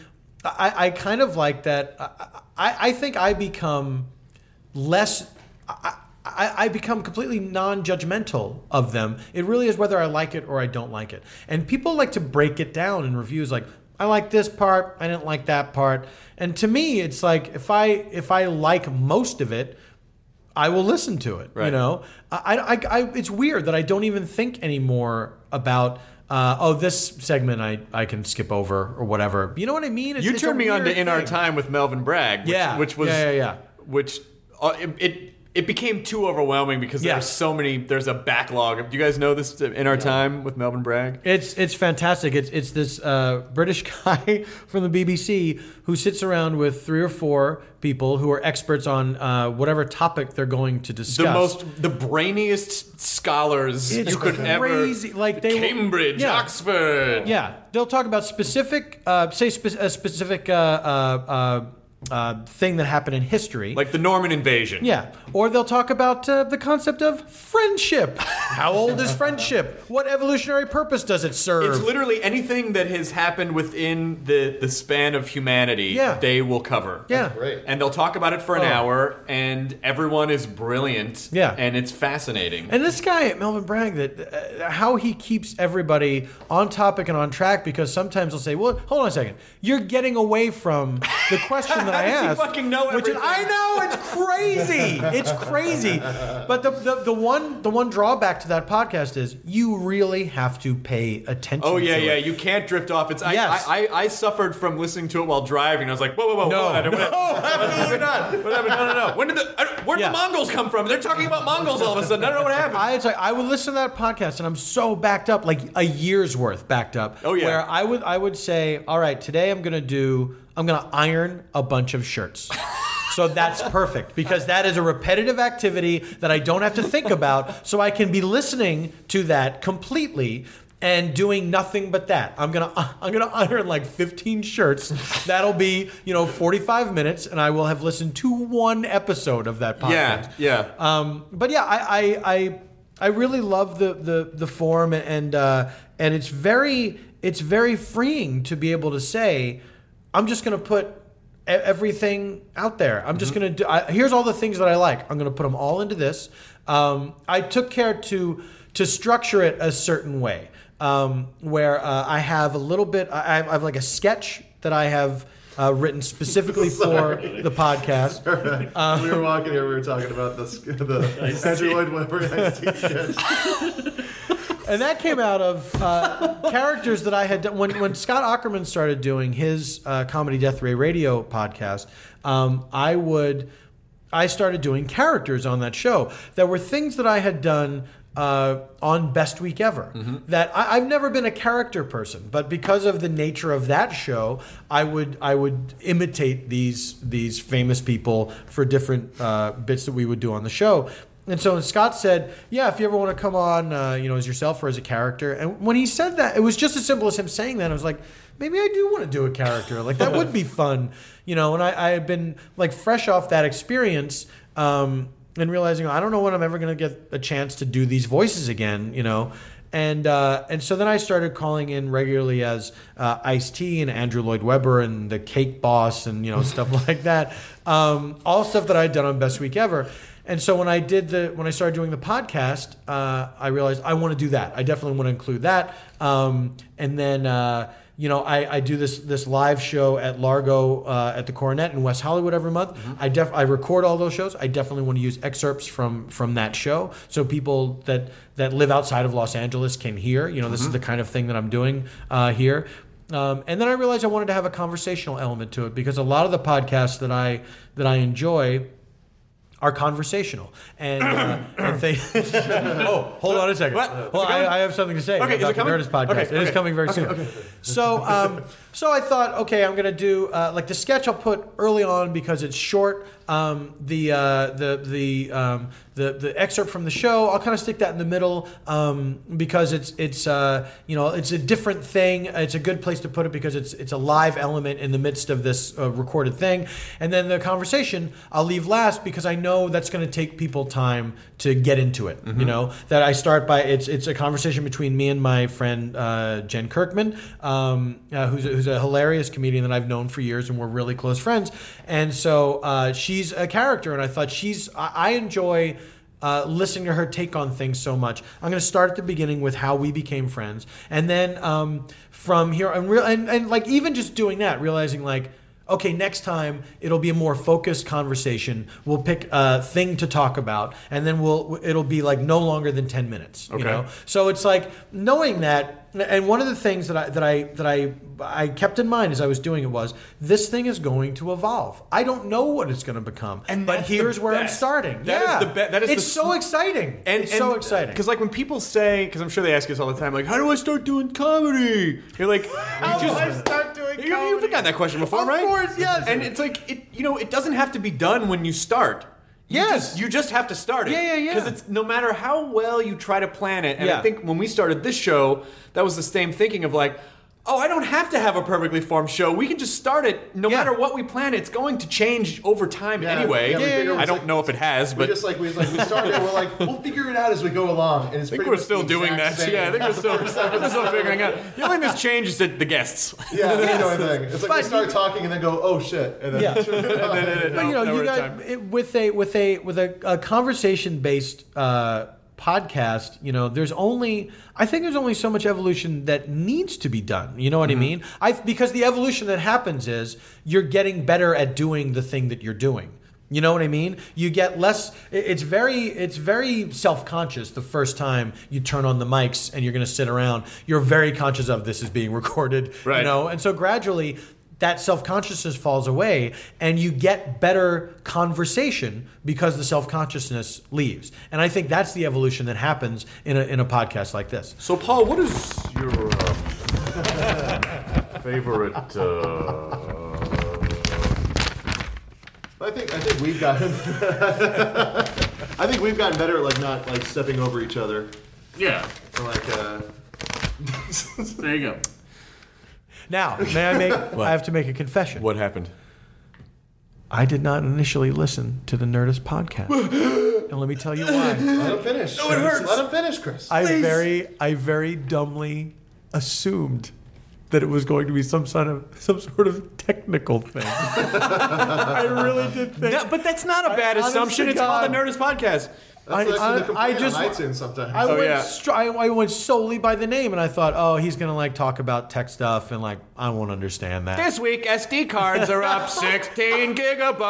I, I kind of like that. I, I, I think I become less. I, I, I become completely non-judgmental of them. It really is whether I like it or I don't like it. And people like to break it down in reviews, like I like this part, I didn't like that part. And to me, it's like if I if I like most of it, I will listen to it. You know, I, I, I, it's weird that I don't even think anymore about. Uh, oh, this segment I, I can skip over or whatever. You know what I mean? It's, You it's turned me on to In Our. Time with Melvin Bragg. Which, Yeah, which was yeah, yeah, yeah. which uh, it, it it became too overwhelming because Yeah. there's so many. There's a backlog. Do you guys know this in our time with Melvin Bragg? It's it's fantastic. It's it's this uh, British guy from the BBC who sits around with three or four people who are experts on uh, whatever topic they're going to discuss. The most, the brainiest scholars It's you could crazy. ever. Like, they Cambridge, Yeah. Oxford. Yeah, they'll talk about specific, uh, say spe- a specific uh, thing that happened in history. Like the Norman invasion. yeah, or they'll talk about uh, the concept of friendship. How old is friendship? What evolutionary purpose does it serve? It's literally anything that has happened within the, the span of humanity, Yeah. they will cover. yeah, Great. And they'll talk about it for an Oh. hour, and everyone is brilliant. Yeah. And it's fascinating. And this guy, Melvin Bragg, that uh, how he keeps everybody on topic and on track because sometimes he'll say, "Well, hold on a second, you're getting away from the question that I he fucking know which is. I know it's crazy, it's crazy. But the, the the one the one drawback to that podcast is you really have to pay attention. Oh yeah, yeah. it. You can't drift off. It's I, Yes. I, I, I suffered from listening to it while driving. I was like, whoa, whoa, whoa, No. What- No, absolutely not. What happened? No, no, no. When did the where did Yeah. the Mongols come from? They're talking about Mongols all of a sudden. I don't know what happened. I, it's like, I would listen to that podcast and I'm so backed up, like a year's worth backed up. Oh, yeah. Where I would I would say, all right, today I'm gonna do I'm gonna iron a bunch of shirts. So that's perfect because that is a repetitive activity that I don't have to think about. So I can be listening to that completely and doing nothing but that. I'm gonna I'm gonna iron like 15 shirts. That'll be you know 45 minutes, and I will have listened to one episode of that podcast. yeah, yeah. Um, but yeah, I, I I I really love the the the form and uh, and it's very it's very freeing to be able to say I'm just going to put e- everything out there. I'm just going to do. I, here's all the things that I like. I'm going to put them all into this. Um, I took care to to structure it a certain way um, where uh, I have a little bit. I have, I have like a sketch that I have. Uh, written specifically for the podcast. we were walking here. We were talking about the the Andrew Lloyd Webber Ice-T sketch. And that came out of uh, characters that I had done when when Scott Aukerman started doing his uh, comedy Death Ray Radio podcast. Um, I would I started doing characters on that show that were things that I had done. Uh, on Best Week Ever, that I, I've never been a character person, but because of the nature of that show, I would I would imitate these these famous people for different uh, bits that we would do on the show. And so Scott said, "Yeah, if you ever want to come on, uh, you know, as yourself or as a character," and when he said that, it was just as simple as him saying that. I was like, maybe I do want to do a character. Like that would be fun, you know. And I, I had been like fresh off that experience. Um, and realizing I don't know when I'm ever going to get a chance to do these voices again, you know. And uh, and so then I started calling in regularly as uh, Ice T and Andrew Lloyd Webber and the Cake Boss and you know stuff like that. Um, all stuff that I'd done on Best Week Ever. And so when I did the when I started doing the podcast, uh, I realized I want to do that. I definitely want to include that. Um, and then uh, you know I, I do this this live show at Largo uh, at the Coronet in West Hollywood every month. I def I record all those shows. I definitely want to use excerpts from from that show so people that that live outside of Los Angeles can hear. You know this is the kind of thing that I'm doing uh, here. Um, and then I realized I wanted to have a conversational element to it because a lot of the podcasts that I that I enjoy are conversational and, uh, and they. oh, hold on a second. What? Well, I. I have something to say Okay, about it the? Nerdist podcast. Okay, It is okay. coming very soon. So, um, so I thought, okay, I'm gonna do uh, like the sketch I'll put early on because it's short. Um, the uh, the the um, the the excerpt from the show, I'll kind of stick that in the middle um, because it's it's uh, you know it's a different thing. It's a good place to put it because it's it's a live element in the midst of this uh, recorded thing. And then the conversation I'll leave last because I know that's going to take people time to get into it. You know that I start by it's it's a conversation between me and my friend uh, Jen Kirkman, um, uh, who's a, who's a hilarious comedian that I've known for years and we're really close friends. And so uh, she's a character, and I thought she's I, I enjoy uh, listening to her take on things so much. I'm going to start at the beginning with how we became friends, and then um, from here, and, real, and and like even just doing that, realizing like Okay, next time it'll be a more focused conversation. We'll pick a thing to talk about, and then we'll it'll be like no longer than ten minutes. You Okay. know, so it's like knowing that. And one of the things that I that I that I I kept in mind as I was doing it was this thing is going to evolve. I don't know what it's going to become, And but here's where I'm best. starting. That is yeah, the be- that is it's the so exciting. And it's so uh, exciting Because like when people say, because I'm sure they ask us all the time, like, how do I start doing comedy? You're like, how you just start doing You, you've gotten that question before, Of right? Of course, yes. And it's like it, you know, it doesn't have to be done when you start. Yes. just, you just have to start it. Yeah, yeah, yeah. Because it's no matter how well you try to plan it. And I think when we started this show, that was the same thinking of like. Oh, I don't have to have a perfectly formed show. We can just start it. No Yeah. matter what we plan, it's going to change over time Yeah, anyway. yeah, we figured I don't like- know if it has, We but just like we like we started. and We're like we'll figure it out as we go along, and it's I think we're still doing that. same. Yeah, I think we're still, we're still figuring out. The only thing that's changed is that the guests. Yeah, that's the only thing. It's like But we start you- talking and then go, oh shit, and then Yeah. but you know, now we're you at got it, with a with a with a, a conversation based uh, podcast. You know, there's only I think there's only so much evolution that needs to be done. You know what Mm-hmm. I mean? I because the evolution that happens is you're getting better at doing the thing that you're doing. You know what I mean? You get less. It's very, it's very self-conscious. The first time you turn on the mics and you're going to sit around, you're very conscious of this is being recorded. Right. You know, and so gradually that self-consciousness falls away and you get better conversation because the self-consciousness leaves and i think that's the evolution that happens in a, in a podcast like this So, Paul, what is your uh, favorite? Uh... I think I think we've gotten. I think we've gotten better at like not like stepping over each other. Yeah, Or, like uh, there you go. Now may i make i have to make a confession What happened? i did not initially listen to the nerdist podcast and let me tell you why let him finish. No, it hurts. Let him finish, Chris. i very i very dumbly assumed that it was going to be some sort of some sort of technical thing. I really did think. No, but that's not a bad honest assumption. to It's called the God. Nerdist Podcast. That's I- I- I just- iTunes sometimes. I Oh, went yeah. str- I, I went solely by the name, and I thought, oh, he's gonna like talk about tech stuff, and like I won't understand that. This week, SD cards are up 16 gigabytes.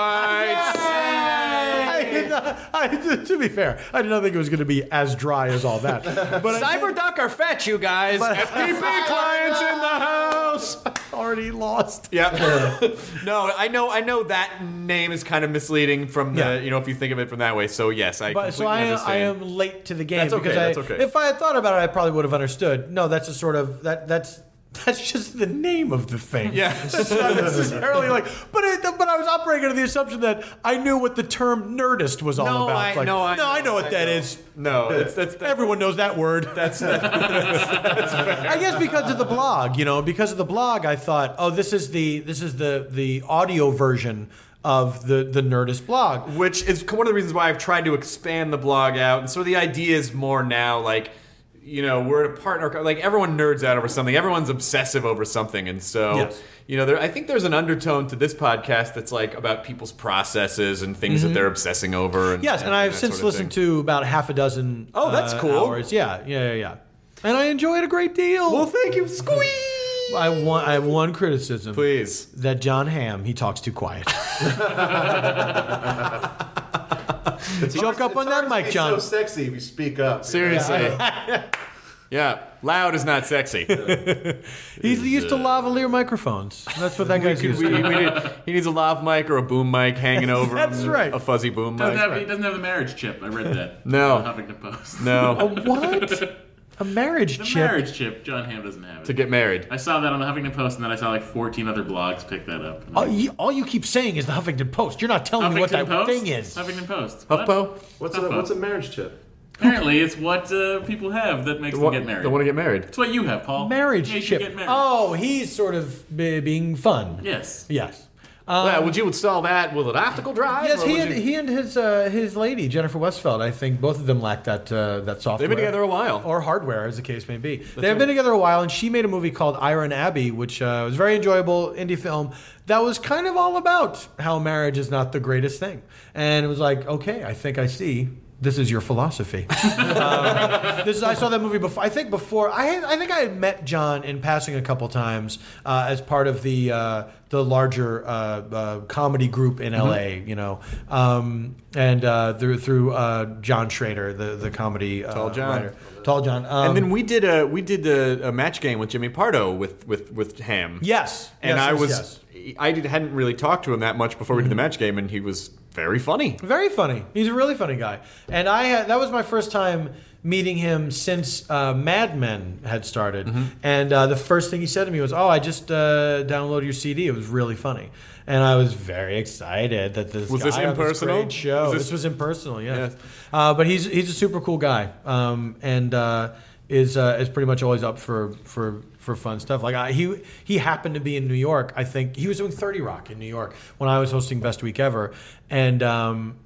I did not, I, to be fair, I did not think it was going to be as dry as all that. But I did CyberDuck or Fetch, you guys. FTP clients in the house. already lost. Yeah. no, I know. I know that name is kind of misleading from the. Yeah. You know, if you think of it from that way. So yes, I. But so completely I am, I understand. am late to the game That's okay, because that's I, okay. if I had thought about it, I probably would have understood. No, that's a sort of that that's that's just the name of the thing. Yeah. it's not necessarily like. But it, but I was operating under the assumption that I knew what the term nerdist was all No, about. I- Like, no, I no, I know, know what I that know. is. No, it's that's, that's Everyone knows that word. that's I guess because of the blog, you know, because of the blog, I thought, oh, this is the this is the the audio version of the the Nerdist blog. which is one of the reasons why I've tried to expand the blog out. And so the idea is more now like, you know, we're at a partner, like everyone nerds out over something. Everyone's obsessive over something. And so, Yes. you know, there, I think there's an undertone to this podcast that's like about people's processes and things that they're obsessing over. And, Mm-hmm. Yes, and, I've since listened to about half a dozen. Oh, that's uh, cool. Hours. Yeah, yeah, yeah, yeah. And I enjoy it a great deal. Well, thank you. Squeeze! I want I have one criticism. Please. That Jon Hamm, he talks too quiet. Choke up on that mic, It's Jon. so sexy if you speak up. Seriously. Yeah. loud is not sexy. He's used to uh, lavalier microphones. That's what that guy's We- used we- to. we need- he needs a lav mic or a boom mic hanging over That's him. right. A fuzzy boom Doesn't mic. have, he doesn't have the marriage chip. I read that. No. on Huffington Post. No. What? A marriage The chip? marriage chip. Jon Hamm doesn't have it. to get married. I saw that on the Huffington Post, and then I saw like 14 other blogs pick that up. All you, all you keep saying is the Huffington Post. You're not telling me what that Post? thing is. Huffington Post. What? Huffpo? What's a what's a marriage chip? Apparently, it's what uh, people have that makes them get married. They want to get married. It's what you have, Paul. Marriage Yeah, you should chip. Get married. Oh, he's sort of be- being fun. Yes. Yes. Well, would you install that with an optical drive? Yes, he and, you- he and his uh, his lady Jennifer Westfeldt. I think both of them lack that uh, that software. They've been together a while. or hardware, as the case may be. They've right. been together a while, and she made a movie called Ira and Abby, which uh, was a very enjoyable indie film that was kind of all about how marriage is not the greatest thing. And it was like, okay, I think I see this is your philosophy. um, this is, I saw that movie before. I think before I had, I think I had met Jon in passing a couple times uh, as part of the uh, the larger uh, uh, comedy group in LA. You know, um, and uh, through through uh, John Schrader, the the comedy uh, Tall John. writer. Tall John. Um, and then we did a we did a, a match game with Jimmy Pardo with with with Hamm. yes, and Yes, I yes, was yes. Mm-hmm. I did, hadn't really talked to him that much before we did the match game, and he was very funny. Very funny. He's a really funny guy. And I had, that was my first time meeting him since uh, Mad Men had started. Mm-hmm. And uh, the first thing he said to me was, "Oh, I just uh, downloaded your CD. It was really funny." And I was very excited that this Was guy this on impersonal? great show. Was this, this- was impersonal, yes. Yes. Uh, but he's he's a super cool guy, um, and uh, is uh, is pretty much always up for for for fun stuff. Like I, he he happened to be in New York. I think he was doing Thirty Rock in New York when I was hosting Best Week Ever, and um,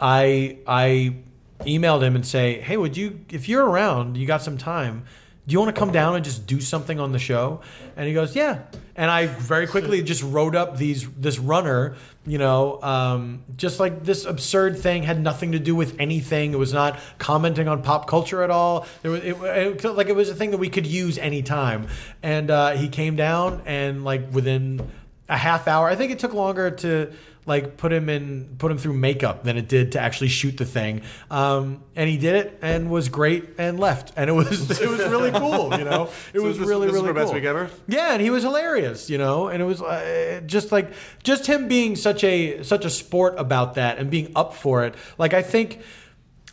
I I emailed him and say, hey, would you if you're around, you got some time. Do you want to come down and just do something on the show? And he goes, yeah. And I very quickly just wrote up these this runner, you know, um, just like this absurd thing had nothing to do with anything. It was not commenting on pop culture at all. There was it, it, like it was a thing that we could use anytime. And uh, he came down and like within a half hour, I think it took longer to like put him in put him through makeup than it did to actually shoot the thing. Um, and he did it and was great and left. And it was it was really cool you know? It So was this- really this is really for Best cool. Week Ever? yeah and he was hilarious you know? And it was uh, just like just him being such a such a sport about that and being up for it. Like i think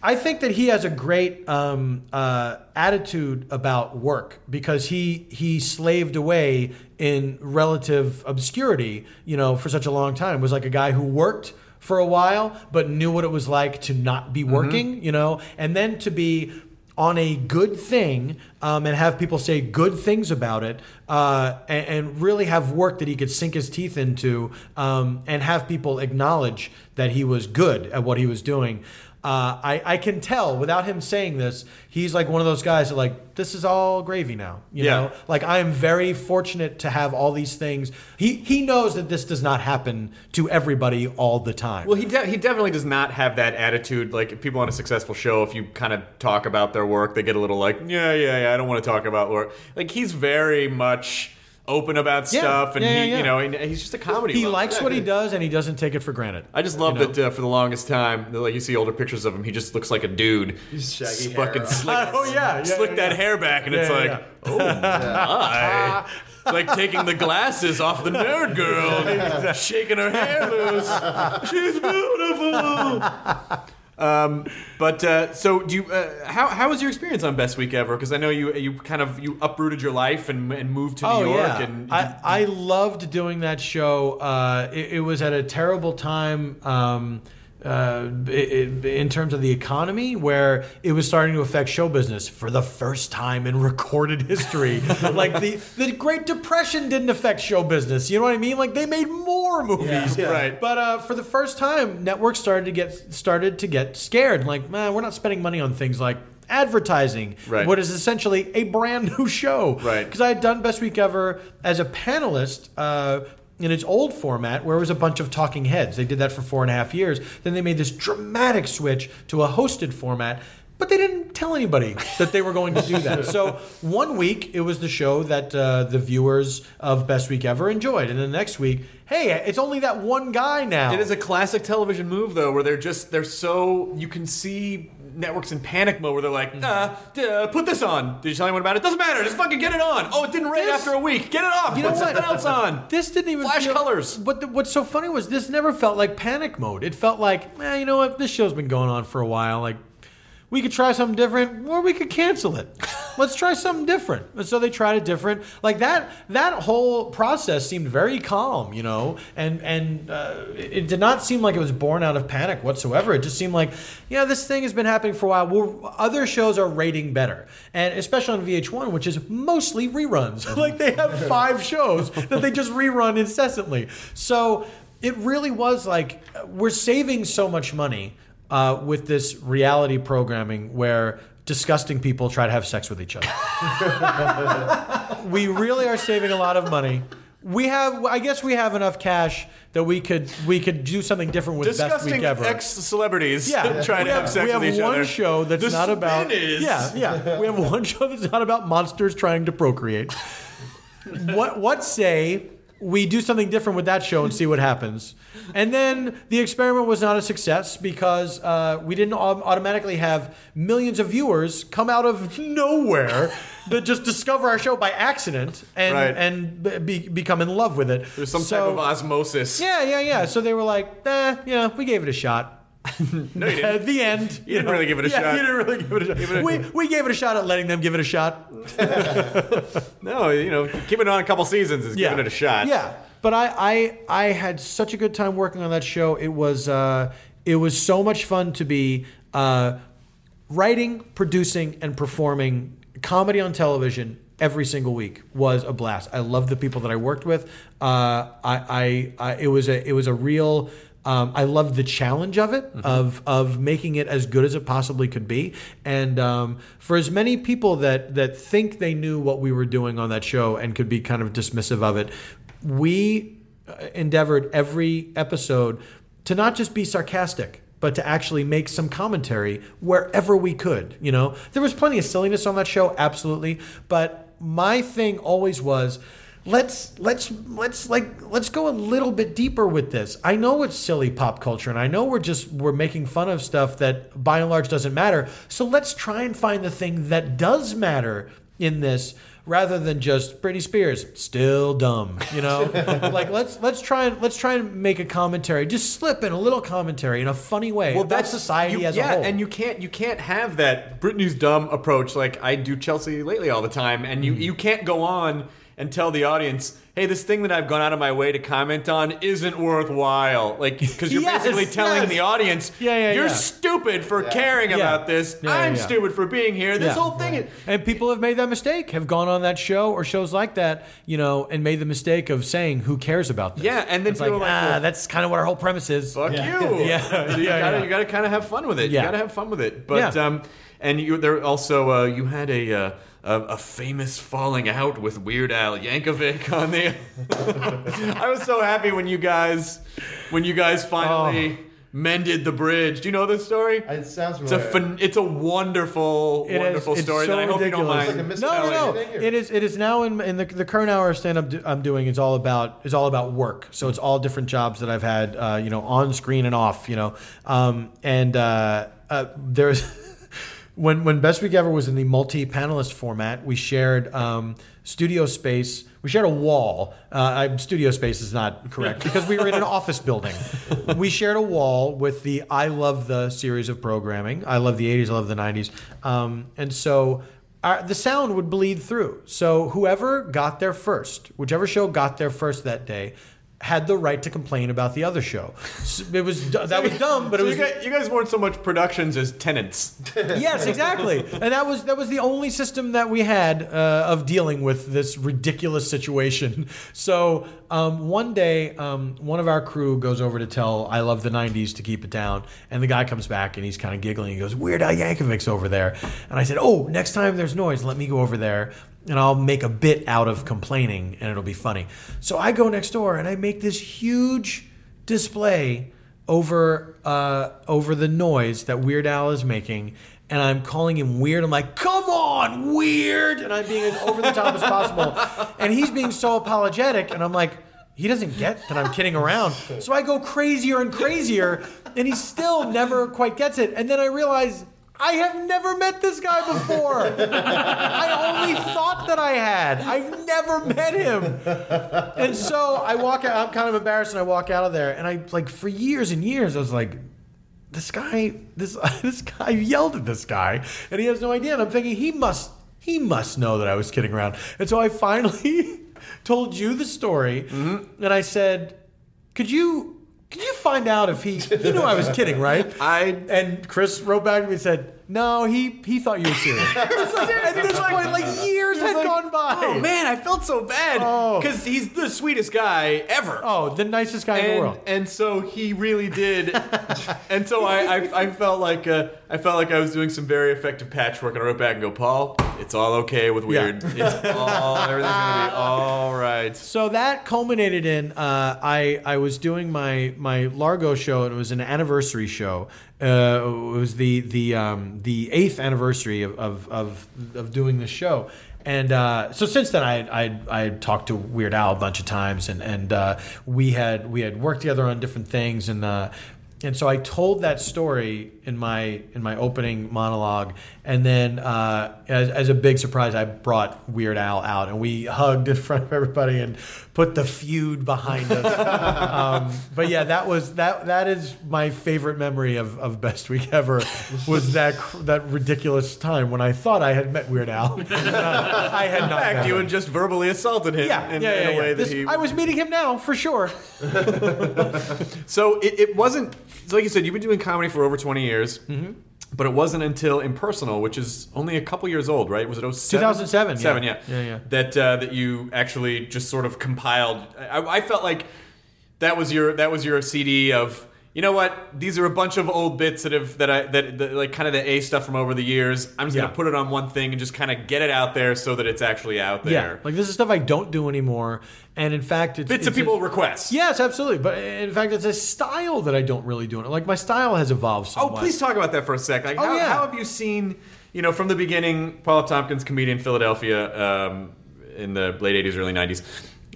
I think that he has a great um, uh, attitude about work because he he slaved away in relative obscurity, you know, for such a long time. Was like a guy who worked for a while but knew what it was like to not be working, you know, and then to be on a good thing um, and have people say good things about it uh, and, and really have work that he could sink his teeth into um, and have people acknowledge that he was good at what he was doing. Uh, I, I can tell without him saying this, he's like one of those guys that like this is all gravy now. You Yeah. know, like I am very fortunate to have all these things. He he knows that this does not happen to everybody all the time. Well, he de- he definitely does not have that attitude. Like if people on a successful show, if you kind of talk about their work, they get a little like, yeah, yeah, yeah. I don't want to talk about work. Like he's very much open about Yeah, stuff, and yeah, yeah, he, yeah. you know, and he's just a comedy. he lover. likes what he does and he doesn't take it for granted. I just love you know? that uh, for the longest time, like you see older pictures of him, he just looks like a dude. He's shaggy S- hair. fucking slick, Oh, yeah, yeah, slick yeah, that hair back, and Yeah, it's yeah, like, yeah. oh my. It's like taking the glasses off the nerd girl, shaking her hair loose. She's beautiful. Um, but uh, so do you? Uh, how how was your experience on Best Week Ever? Because I know you you kind of you uprooted your life and, and moved to New York. And Oh, I, I loved doing that show. Uh, it, it was at a terrible time um, uh, i- i- in terms of the economy, where it was starting to affect show business for the first time in recorded history. like the the Great Depression didn't affect show business. You know what I mean? Like they made more movies, Yeah. Right. But uh, for the first time, networks started to get started to get scared. Like, man, we're not spending money on things like advertising Right. what is essentially a brand new show Right. because I had done Best Week Ever as a panelist uh, in its old format, where it was a bunch of talking heads. They did that for four and a half years. Then they made this dramatic switch to a hosted format. But they didn't tell anybody that they were going to do that. So one week it was the show that uh, the viewers of Best Week Ever enjoyed, and then the next week, hey, it's only that one guy now. It is a classic television move, though, where they're just they're so you can see networks in panic mode where they're like, uh, uh, put this on. Did you tell anyone about it? Doesn't matter. Just fucking get it on. Oh, it didn't rain This- after a week. Get it off. You know put what? something else on. This didn't even Flash feel- colors. But the, what's so funny was this never felt like panic mode. It felt like, eh, you know what? This show's been going on for a while. Like, we could try something different, or we could cancel it. Let's try something different. And so they tried it different. Like that. That whole process seemed very calm, you know, and and uh, it, it did not seem like it was born out of panic whatsoever. It just seemed like, yeah, this thing has been happening for a while. Well, other shows are rating better, and especially on VH1, which is mostly reruns. like they have five shows that they just rerun incessantly. So it really was like we're saving so much money uh, with this reality programming where disgusting people try to have sex with each other. we really are saving a lot of money we have. I guess we have enough cash that we could we could do something different with best week ever. ex celebrities yeah, trying we to have, have sex we have with each one other. show that's The not about. is- Yeah, yeah. We have one show that's not about monsters trying to procreate. what what say we do something different with that show and see what happens? And then the experiment was not a success because uh, we didn't automatically have millions of viewers come out of nowhere that just discover our show by accident and Right. and be, become in love with it. There's some So- type of osmosis. yeah, yeah, yeah. So they were like, eh, yeah, we gave it a shot. No, you At didn't. the end, you, didn't really give it a yeah, shot. You didn't really give it a shot. we, we gave it a shot at letting them give it a shot. No, you know, keeping it on a couple seasons is Yeah, giving it a shot. Yeah, but I, I, I had such a good time working on that show. It was, uh, it was so much fun to be uh, writing, producing, and performing comedy on television every single week was a blast. I loved the people that I worked with. Uh, I, I, I, it was a, it was a real. Um, I loved the challenge of it, of of making it as good as it possibly could be. And um, for as many people that that think they knew what we were doing on that show and could be kind of dismissive of it, we uh, endeavored every episode to not just be sarcastic but to actually make some commentary wherever we could you know? There was plenty of silliness on that show absolutely. But my thing always was let's let's let's like let's go a little bit deeper with this i know it's silly pop culture and i know we're just we're making fun of stuff that by and large doesn't matter so let's try and find the thing that does matter in this rather than just Britney Spears still dumb, you know? like let's let's try and let's try and make a commentary, just slip in a little commentary in a funny way Well, about that's society you- as yeah, a whole. and you can't you can't have that Britney's dumb approach like I do Chelsea Lately all the time, and Mm. you you can't go on and tell the audience, hey, this thing that I've gone out of my way to comment on isn't worthwhile, like because you're Yes, basically telling yes. the audience, Yeah, yeah, you're yeah. stupid for caring Yeah. about this. Yeah, yeah, I'm yeah. stupid for being here. This Yeah. whole thing is. and people have made that mistake, have gone on that show or shows like that, you know, and made the mistake of saying, "Who cares about this?" Yeah, and then it's like, people are like, ah, well- that's kind of what our whole premise is. Fuck Yeah. you. Yeah. So you Yeah, gotta you gotta kind of have fun with it. Yeah. You gotta have fun with it. But Yeah. um, and you there also uh, you had a, uh, a a famous falling out with Weird Al Yankovic on the. I was so happy when you guys when you guys finally mended the bridge. Do you know this story? It sounds It's a familiar. fun, it's a wonderful It is- wonderful it's story so that I hope you don't ridiculous. mind. Like. No, no, no. Elliot thing, or- It is. It is now in, in the, the current hour of stand up I'm doing is all about is all about work. So it's all different jobs that I've had, uh, you know, on screen and off. You know, um, and uh, uh, there's when when Best Week Ever was in the multi panelist format, we shared um, studio space. We shared a wall. Uh, I, studio space is not correct because we were in an office building. We shared a wall with the I love the series of programming. I love the 80s. I love the 90s. Um, and so our, the sound would bleed through. So whoever got there first, whichever show got there first that day, had the right to complain about the other show. So it was that was dumb, but So it was you, guys, you guys weren't so much productions as tenants. yes, exactly. And that was that was the only system that we had uh, of dealing with this ridiculous situation. So um, one day, um, one of our crew goes over to tell "I Love the '90s" to keep it down, and the guy comes back and he's kind of giggling. He goes, "Weird Al Yankovic's over there," and I said, "Oh, next time there's noise, let me go over there." And I'll make a bit out of complaining, and it'll be funny. So I go next door and I make this huge display over uh, over the noise that Weird Al is making, and I'm calling him weird. I'm like, "Come on, weird!" And I'm being as over the top as possible, and he's being so apologetic, and I'm like. He doesn't get that I'm kidding around. So I go crazier and crazier, and he still never quite gets it. And then I realize I have never met this guy before. I only thought that I had. I've never met him. And so I walk out, I'm kind of embarrassed, and I walk out of there. And I, like, for years and years, I was like, this guy, this, this guy, yelled at this guy, and he has no idea. And I'm thinking, he must, he must know that I was kidding around. And so I finally told you the story, mm-hmm. and I said, could you, could you find out if he, he knew I was kidding, right? I And Chris wrote back to me and said, "No, he he thought you were serious." At this point, like years had like, gone by. Oh man, I felt so bad Oh. because he's the sweetest guy ever. Oh, the nicest guy in the and, world. and so he really did, and so I, I, I felt like uh, I felt like I was doing some very effective patchwork, and I wrote back and go, Paul, it's all okay with weird. It's all everything's gonna be all right. So that culminated in uh, I I was doing my my Largo show. and It was an anniversary show. Uh, it was the the um, the eighth anniversary of, of, of, of doing the show. And uh, so since then, I I I had talked to Weird Al a bunch of times, and and uh, we had we had worked together on different things, and uh, and so I told that story in my in my opening monologue, and then uh, as, as a big surprise, I brought Weird Al out, and we hugged in front of everybody and put the feud behind us. um, but yeah, that was that that is my favorite memory of, of Best Week Ever was that that ridiculous time when I thought I had met Weird Al. I had In not. fact, met you him. had just verbally assaulted him yeah, in, yeah, in yeah, a way yeah. that This- he. I was meeting him now for sure. So it, it wasn't so like you said, you've been doing comedy for over twenty years. Mm-hmm. But it wasn't until Impersonal, which is only a couple years old, right? Was it 07? 2007, yeah. Seven, yeah. Yeah, yeah. That uh, that you actually just sort of compiled. I, I felt like that was your that was your CD of you know what? These are a bunch of old bits that have that I that, that like kind of the A stuff from over the years. I'm just Yeah. gonna put it on one thing and just kind of get it out there so that it's actually out there. Yeah, like this is stuff I don't do anymore, and in fact, it's bits it's of a- people request. Yes, absolutely. But in fact, it's a style that I don't really do. It like my style has evolved so. Oh, somewhat. please talk about that for a sec. Like, Oh, how, yeah. how have you seen, you know, from the beginning, Paul F. Tompkins, comedian, Philadelphia, um, in the late '80s, early '90s.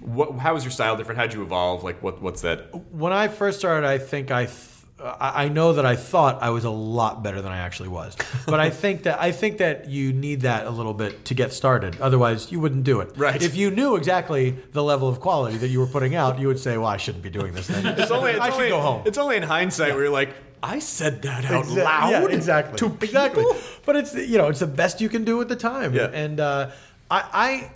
What, how was your style different? How'd you evolve? Like, what, what's that? When I first started, I think I. Th- I know that I thought I was a lot better than I actually was, but I think that I think that you need that a little bit to get started. Otherwise, you wouldn't do it. Right. If you knew exactly the level of quality that you were putting out, you would say, "Well, I shouldn't be doing this thing. It's only, it's I should only- go home." It's only in hindsight where you're like, I said that out loud. Yeah, exactly. To exactly. people? But it's you know it's the best you can do at the time. Yeah. And uh, I, I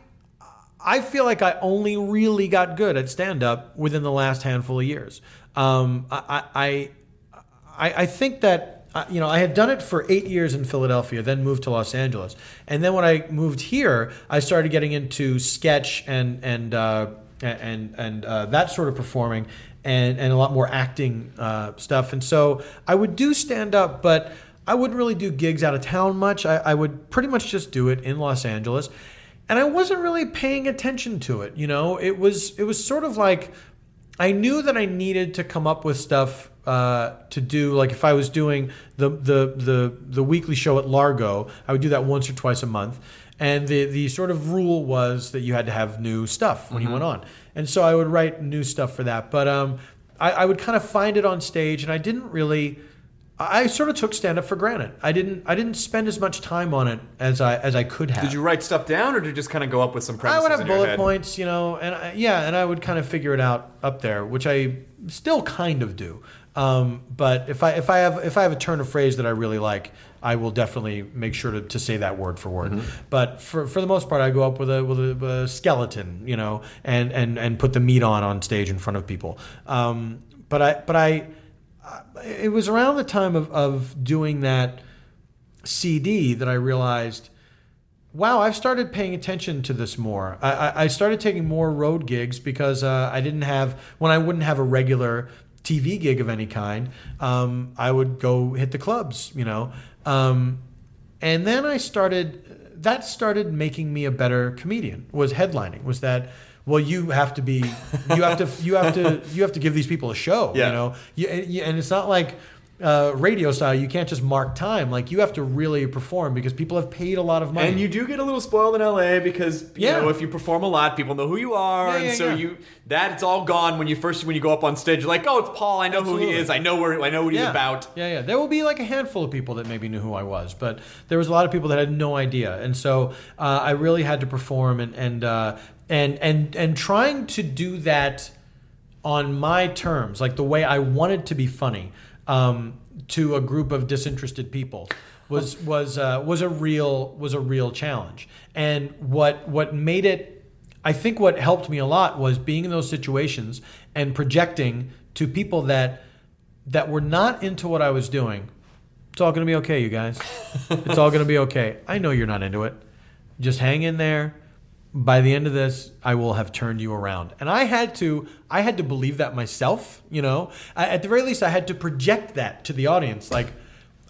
I feel like I only really got good at stand up within the last handful of years. Um, I, I I I think that. uh, You know, I had done it for eight years in Philadelphia, then moved to Los Angeles, and then when I moved here, I started getting into sketch and and uh, and and uh, that sort of performing, and and a lot more acting uh, stuff. And so I would do stand up, but I wouldn't really do gigs out of town much. I, I would pretty much just do it in Los Angeles, and I wasn't really paying attention to it. You know, it was it was sort of like I knew that I needed to come up with stuff uh, to do. Like if I was doing the, the the the weekly show at Largo, I would do that once or twice a month. And the the sort of rule was that you had to have new stuff when you went on. And so I would write new stuff for that. But um, I, I would kind of find it on stage, and I didn't really. I sort of took stand up for granted. I didn't. I didn't spend as much time on it as I as I could have. Did you write stuff down, or did you just kind of go up with some premises I would have bullet points, you know, and I, yeah, and I would kind of figure it out up there, which I still kind of do. Um, but if I if I have if I have a turn of phrase that I really like, I will definitely make sure to, to say that word for word. Mm-hmm. But for, for the most part, I go up with a with a, a skeleton, you know, and, and and put the meat on on stage in front of people. Um, but I but I it was around the time of, of doing that CD that I realized, wow, I've started paying attention to this more. I, I, started taking more road gigs because uh, I didn't have, when I wouldn't have a regular TV gig of any kind, um, I would go hit the clubs, you know. Um, and then I started, that started making me a better comedian, was headlining, was that, well, you have to be, you have to, you have to, you have to give these people a show, Yeah. you know. You, and it's not like uh, radio style. You can't just mark time. Like you have to really perform because people have paid a lot of money. And you do get a little spoiled in LA because you Yeah. know if you perform a lot, people know who you are, Yeah, and yeah, so you that it's all gone when you first when you go up on stage. You're like, oh, it's Paul. I know who he is. I know where I know what he's about. Yeah, yeah. There will be like a handful of people that maybe knew who I was, but there was a lot of people that had no idea, and so uh, I really had to perform and and uh, and and and trying to do that on my terms, like the way I wanted to be funny um, to a group of disinterested people. Was was uh, was a real was a real challenge, and what what made it I think what helped me a lot was being in those situations and projecting to people that that were not into what I was doing. It's all going to be okay, you guys. It's all going to be okay. I know you're not into it. Just hang in there. By the end of this, I will have turned you around. And I had to, I had to believe that myself. You know, I, at the very least, I had to project that to the audience. Like,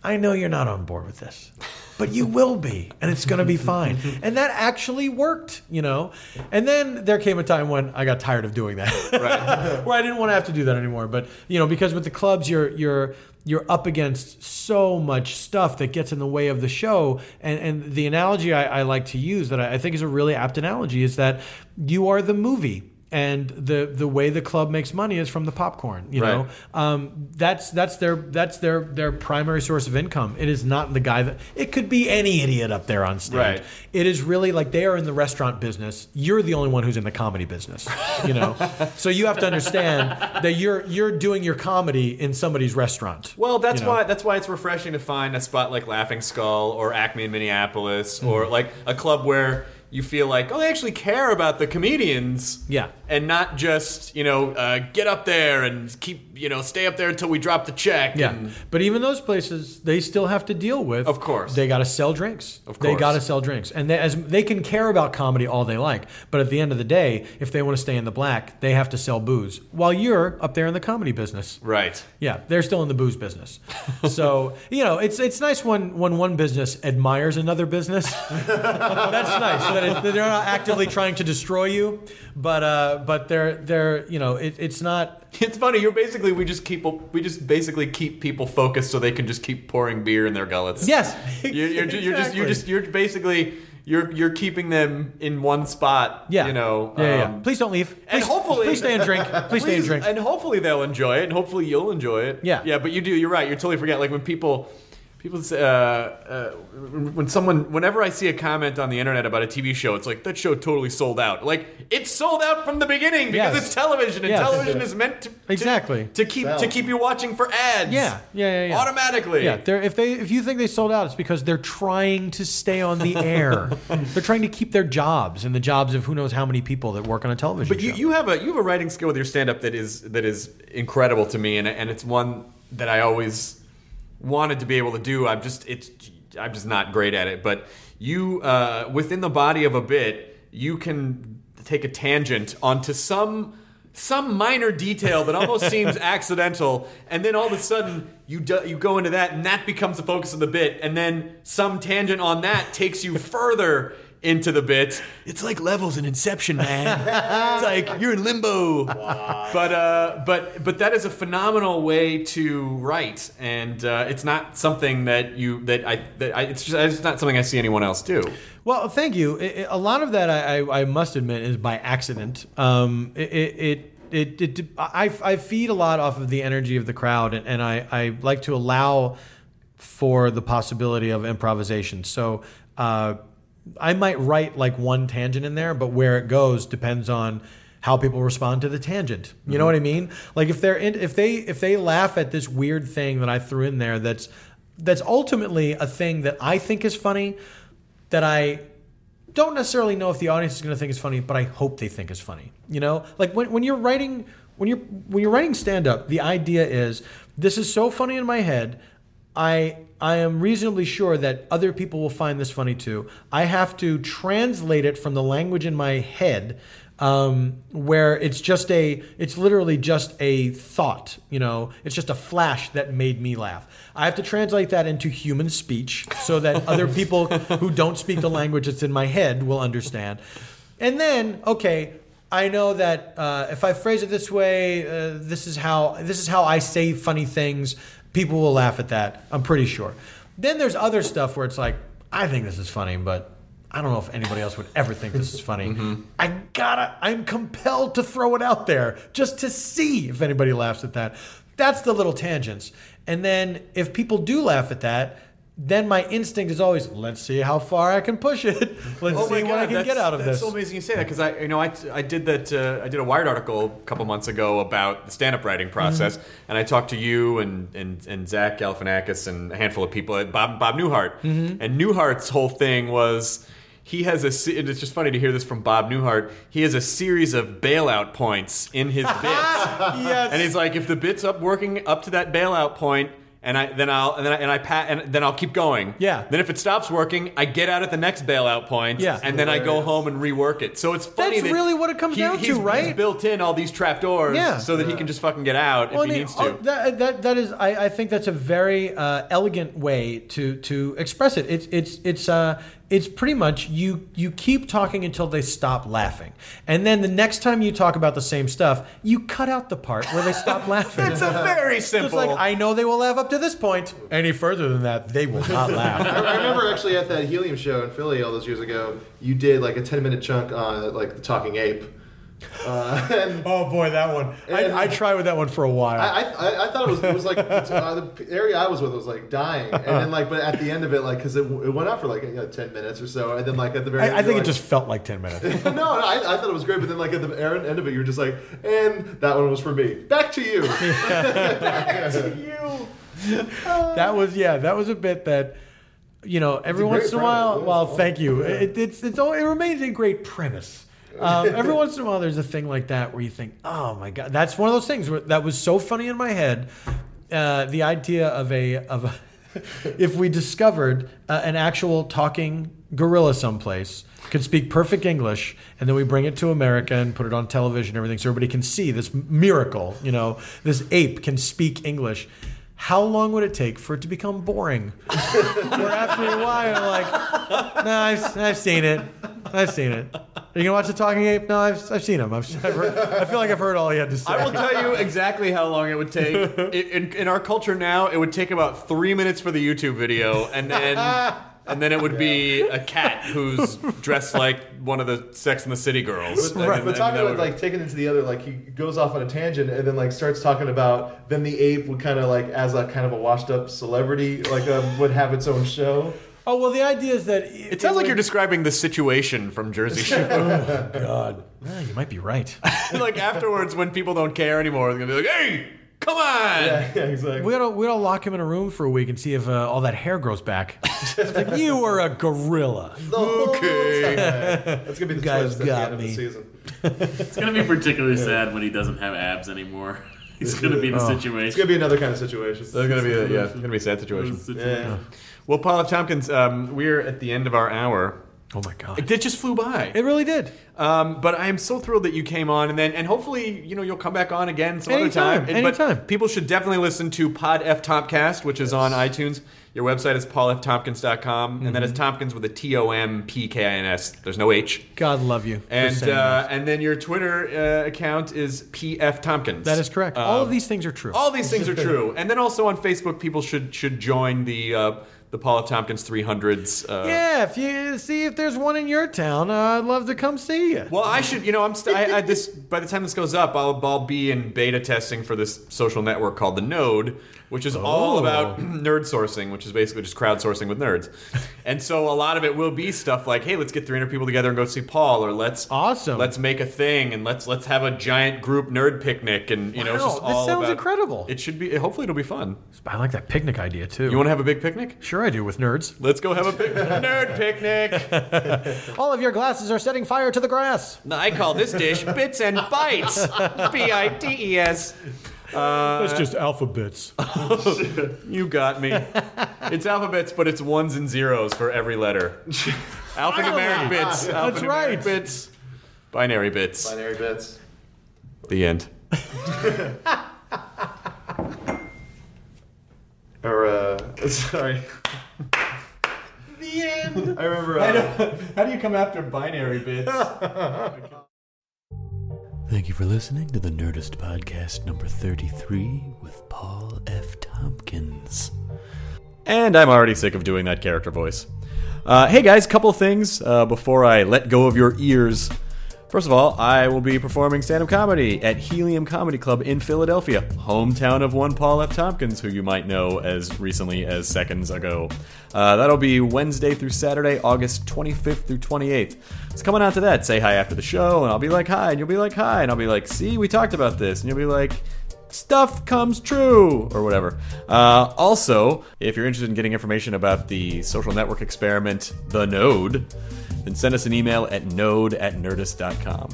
I know you're not on board with this, but you will be, and it's going to be fine. And that actually worked. You know. And then there came a time when I got tired of doing that, Right. where I didn't want to have to do that anymore. But you know, because with the clubs, you're you're you're up against so much stuff that gets in the way of the show. And and the analogy I, I like to use that I, I think is a really apt analogy is that you are the movie. And the the way the club makes money is from the popcorn. You know, um, that's that's their that's their their primary source of income. It is not the guy that it could be any idiot up there on stage. Right. It is really like they are in the restaurant business. You're the only one who's in the comedy business. You know, so you have to understand that you're you're doing your comedy in somebody's restaurant. Well, that's You know? why that's why it's refreshing to find a spot like Laughing Skull or Acme in Minneapolis or Mm-hmm. like a club where you feel like oh they actually care about the comedians Yeah. and not just you know uh, get up there and keep you know stay up there until we drop the check Yeah, and but even those places, they still have to deal with. Of course. they got to sell drinks. Of course. they got to sell drinks, and they, as they can care about comedy all they like, but at the end of the day, if they want to stay in the black, they have to sell booze. While you're up there in the comedy business, right yeah, they're still in the booze business. so you know, it's it's nice when when one business admires another business. That's nice that, it, they're not actively trying to destroy you, but uh, but they're they're you know, it, it's not. it's funny you're basically we just keep we just basically keep people focused so they can just keep pouring beer in their gullets Yes, you're, you're, ju- you're just you're just you're basically you're you're keeping them in one spot Yeah. you know Yeah, yeah, um, Please don't leave. and hopefully- please stay and drink. Please, stay and drink. And hopefully they'll enjoy it, and hopefully you'll enjoy it. Yeah. yeah. But you do. You're right. You're totally forget. Like when people, people say, uh, uh, when someone, whenever I see a comment on the internet about a TV show, it's like that show totally sold out. Like it's sold out from the beginning because Yes. it's television, and Yes. television is meant to to- Exactly. to, keep to keep you watching for ads. Yeah, yeah, yeah, yeah. Automatically. Yeah, they're, if they if you think they sold out, it's because they're trying to stay on the air. they're trying to keep their jobs and the jobs of who knows how many people that work on a television But you, show. you have a you have a writing skill with your stand up that is that is incredible to me and and it's one that I always wanted to be able to do. I'm just it's I'm just not great at it. But you uh, within the body of a bit, you can take a tangent onto some some minor detail that almost seems accidental, and then all of a sudden you do, you go into that, and that becomes the focus of the bit, and then some tangent on that takes you further into the bit. It's like levels in Inception, man. it's like you're in limbo. But uh, but but that is a phenomenal way to write, and uh, it's not something that you that I that I, it's just it's not something I see anyone else do. Well, thank you. A lot of that, I, I, I must admit, is by accident. Um, it, it, it, it, it, I, I feed a lot off of the energy of the crowd, and, and I, I like to allow for the possibility of improvisation. So uh, I might write like one tangent in there, but where it goes depends on how people respond to the tangent. You know mm-hmm. what I mean? Like if they're in, if they if they laugh at this weird thing that I threw in there, that's that's ultimately a thing that I think is funny, that I don't necessarily know if the audience is going to think is funny, but I hope they think is funny. You know, like when, when you're writing when you're when you're writing stand up, the idea is this is so funny in my head. I I am reasonably sure that other people will find this funny too. I have to translate it from the language in my head um, where it's just a it's literally just a thought you know? It's just a flash that made me laugh. I have to translate that into human speech so that other people who don't speak the language that's in my head will understand. And then okay i know that uh, if i phrase it this way uh, this is how this is how i say funny things people will laugh at that i'm pretty sure then there's other stuff where it's like i think this is funny but I don't know if anybody else would ever think this is funny. Mm-hmm. I gotta, I'm compelled to throw it out there just to see if anybody laughs at that. That's the little tangents. And then if people do laugh at that, then my instinct is always, let's see how far I can push it. Let's see what I can Oh get out of that's this. so amazing you say that because I, you know, I, I did that. Uh, I did a Wired article a couple months ago about the stand-up writing process, Mm-hmm. and I talked to you and and, and Zach Galifianakis and a handful of people, at Bob Bob Newhart, Mm-hmm. and Newhart's whole thing was. He has a. and It's just funny to hear this from Bob Newhart. He has a series of bailout points in his bits, yes. and he's like, if the bit's up working up to that bailout point, And I then I'll and then I, and I pat and then I'll keep going. Yeah. Then if it stops working, I get out at the next bailout point. Yeah. And then I go home and rework it. So it's funny. That's that really what it comes he- down to, right? He's built in all these trap doors. Yeah. So that he can just fucking get out Well, if I he mean, needs oh, to. that, that that is, I, I think that's a very uh, elegant way to to express it. It's it's it's uh it's pretty much you you keep talking until they stop laughing, and then the next time you talk about the same stuff, you cut out the part where they stop laughing. it's a very simple. It's like I know they will laugh up to this point. Any further than that, they will not laugh. I remember actually at that Helium show in Philly all those years ago, you did like a 10 minute chunk on like the Talking Ape. Uh, and oh boy, that one. I, I tried with that one for a while. I, I, I thought it was it was like uh, the area I was with was like dying, and then like but at the end of it like because it, it went on for like you know, ten minutes or so, and then like at the very I, end, I think you're it like- just felt like ten minutes. no, no I, I thought it was great, but then like at the end of it, you're just like, and that one was for me. Back to you. Back to you. that was yeah, that was a bit that you know every once in a while. Well, thank you. It, it's it's all, it remains a great premise. Um, every once in a while, there's a thing like that where you think, "Oh my god, that's one of those things where that was so funny in my head." Uh, the idea of a of a, if we discovered uh, an actual talking gorilla someplace could speak perfect English, and then we bring it to America and put it on television and everything, so everybody can see this miracle. You know, this ape can speak English. How long would it take for it to become boring? Where after a while, you're like, no, I've, I've seen it. I've seen it. Are you gonna watch the Talking Ape? No, I've, I've seen him. I've, I've heard, I feel like I've heard all he had to say. I will tell you exactly how long it would take. In, in, in our culture now, it would take about three minutes for the YouTube video, and then and then it would be a cat who's dressed like one of the Sex and the City girls. But, And- but and talking that about like taking it to the other, like he goes off on a tangent and then like starts talking about then the ape would kind of like as a kind of a washed up celebrity like um, would have its own show. oh well, the idea is that it sounds like you're describing the situation from Jersey Shore. oh God. Yeah, you might be right. like afterwards, when people don't care anymore, they're gonna be like, "Hey, come on!" Yeah, yeah, exactly. We gotta we gotta lock him in a room for a week and see if uh, all that hair grows back. It's like you are a gorilla. The whole Okay. time. That's gonna be the Guys twist at the got end of me. the season. It's gonna be particularly sad when he doesn't have abs anymore. He's gonna be in a situation. It's situation. gonna be another kind of situation. That's gonna be a, yeah, it's gonna be a sad situation. Yeah. Well, Paul F. Tompkins, um, we're at the end of our hour. Oh my god. It just flew by. It really did. Um, but I am so thrilled that you came on, and then and hopefully you know you'll come back on again some Anytime, other time. And- but anytime. people should definitely listen to Pod F Tompkast, which is on iTunes. Your website is paulftompkins.com, and that is Tompkins with a T O M P K I N S. There's no H. God love you. And uh, and then your Twitter uh, account is PF Tompkins. that is correct. all of these things are true. All these things are true. And then also on Facebook, people should should join the uh, the Paul F. Tompkins 300s. Uh, yeah, if you see if there's one in your town, uh, I'd love to come see you. Well, I should, you know, I'm st- I, I, this. By the time this goes up, I'll, I'll be in beta testing for this social network called the Node, which is all Oh. about nerd sourcing, which is basically just crowdsourcing with nerds. And so a lot of it will be stuff like, hey, let's get 300 people together and go see Paul, or let's Awesome. let's make a thing, and let's let's have a giant group nerd picnic, and you know, it's Wow, just this all sounds about- incredible. It should be. Hopefully, it'll be fun. I like that picnic idea too. You want to have a big picnic? sure, I do with nerds. Let's go have a pic- nerd picnic. All of your glasses are setting fire to the grass. I call this dish bits and bites. B I T E S. That's just alphabets. You got me. it's alphabets, but it's ones and zeros for every letter. Alphanumeric bits. That's right. Bits. Binary bits. Binary bits. The end. Or uh, sorry. The end. I remember. Uh, How do you come after binary bits? Thank you for listening to the Nerdist Podcast number 33 with Paul F. Tompkins. and I'm already sick of doing that character voice. Uh, hey guys, couple things uh, before I let go of your ears. First of all, I will be performing stand up comedy at Helium Comedy Club in Philadelphia, hometown of one Paul F. Tompkins, who you might know as recently as seconds ago. Uh, that'll be Wednesday through Saturday, August 25th through 28th. So come on out to that, say hi after the show, and I'll be like, hi, and you'll be like, hi, and I'll be like, see, we talked about this, and you'll be like, stuff comes true or whatever uh, also if you're interested in getting information about the social network experiment the node then send us an email at node at nerdist.com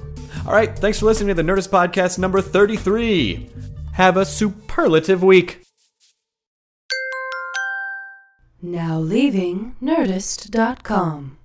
all right thanks for listening to the nerdist podcast number 33 have a superlative week. Now leaving Nerdist.com.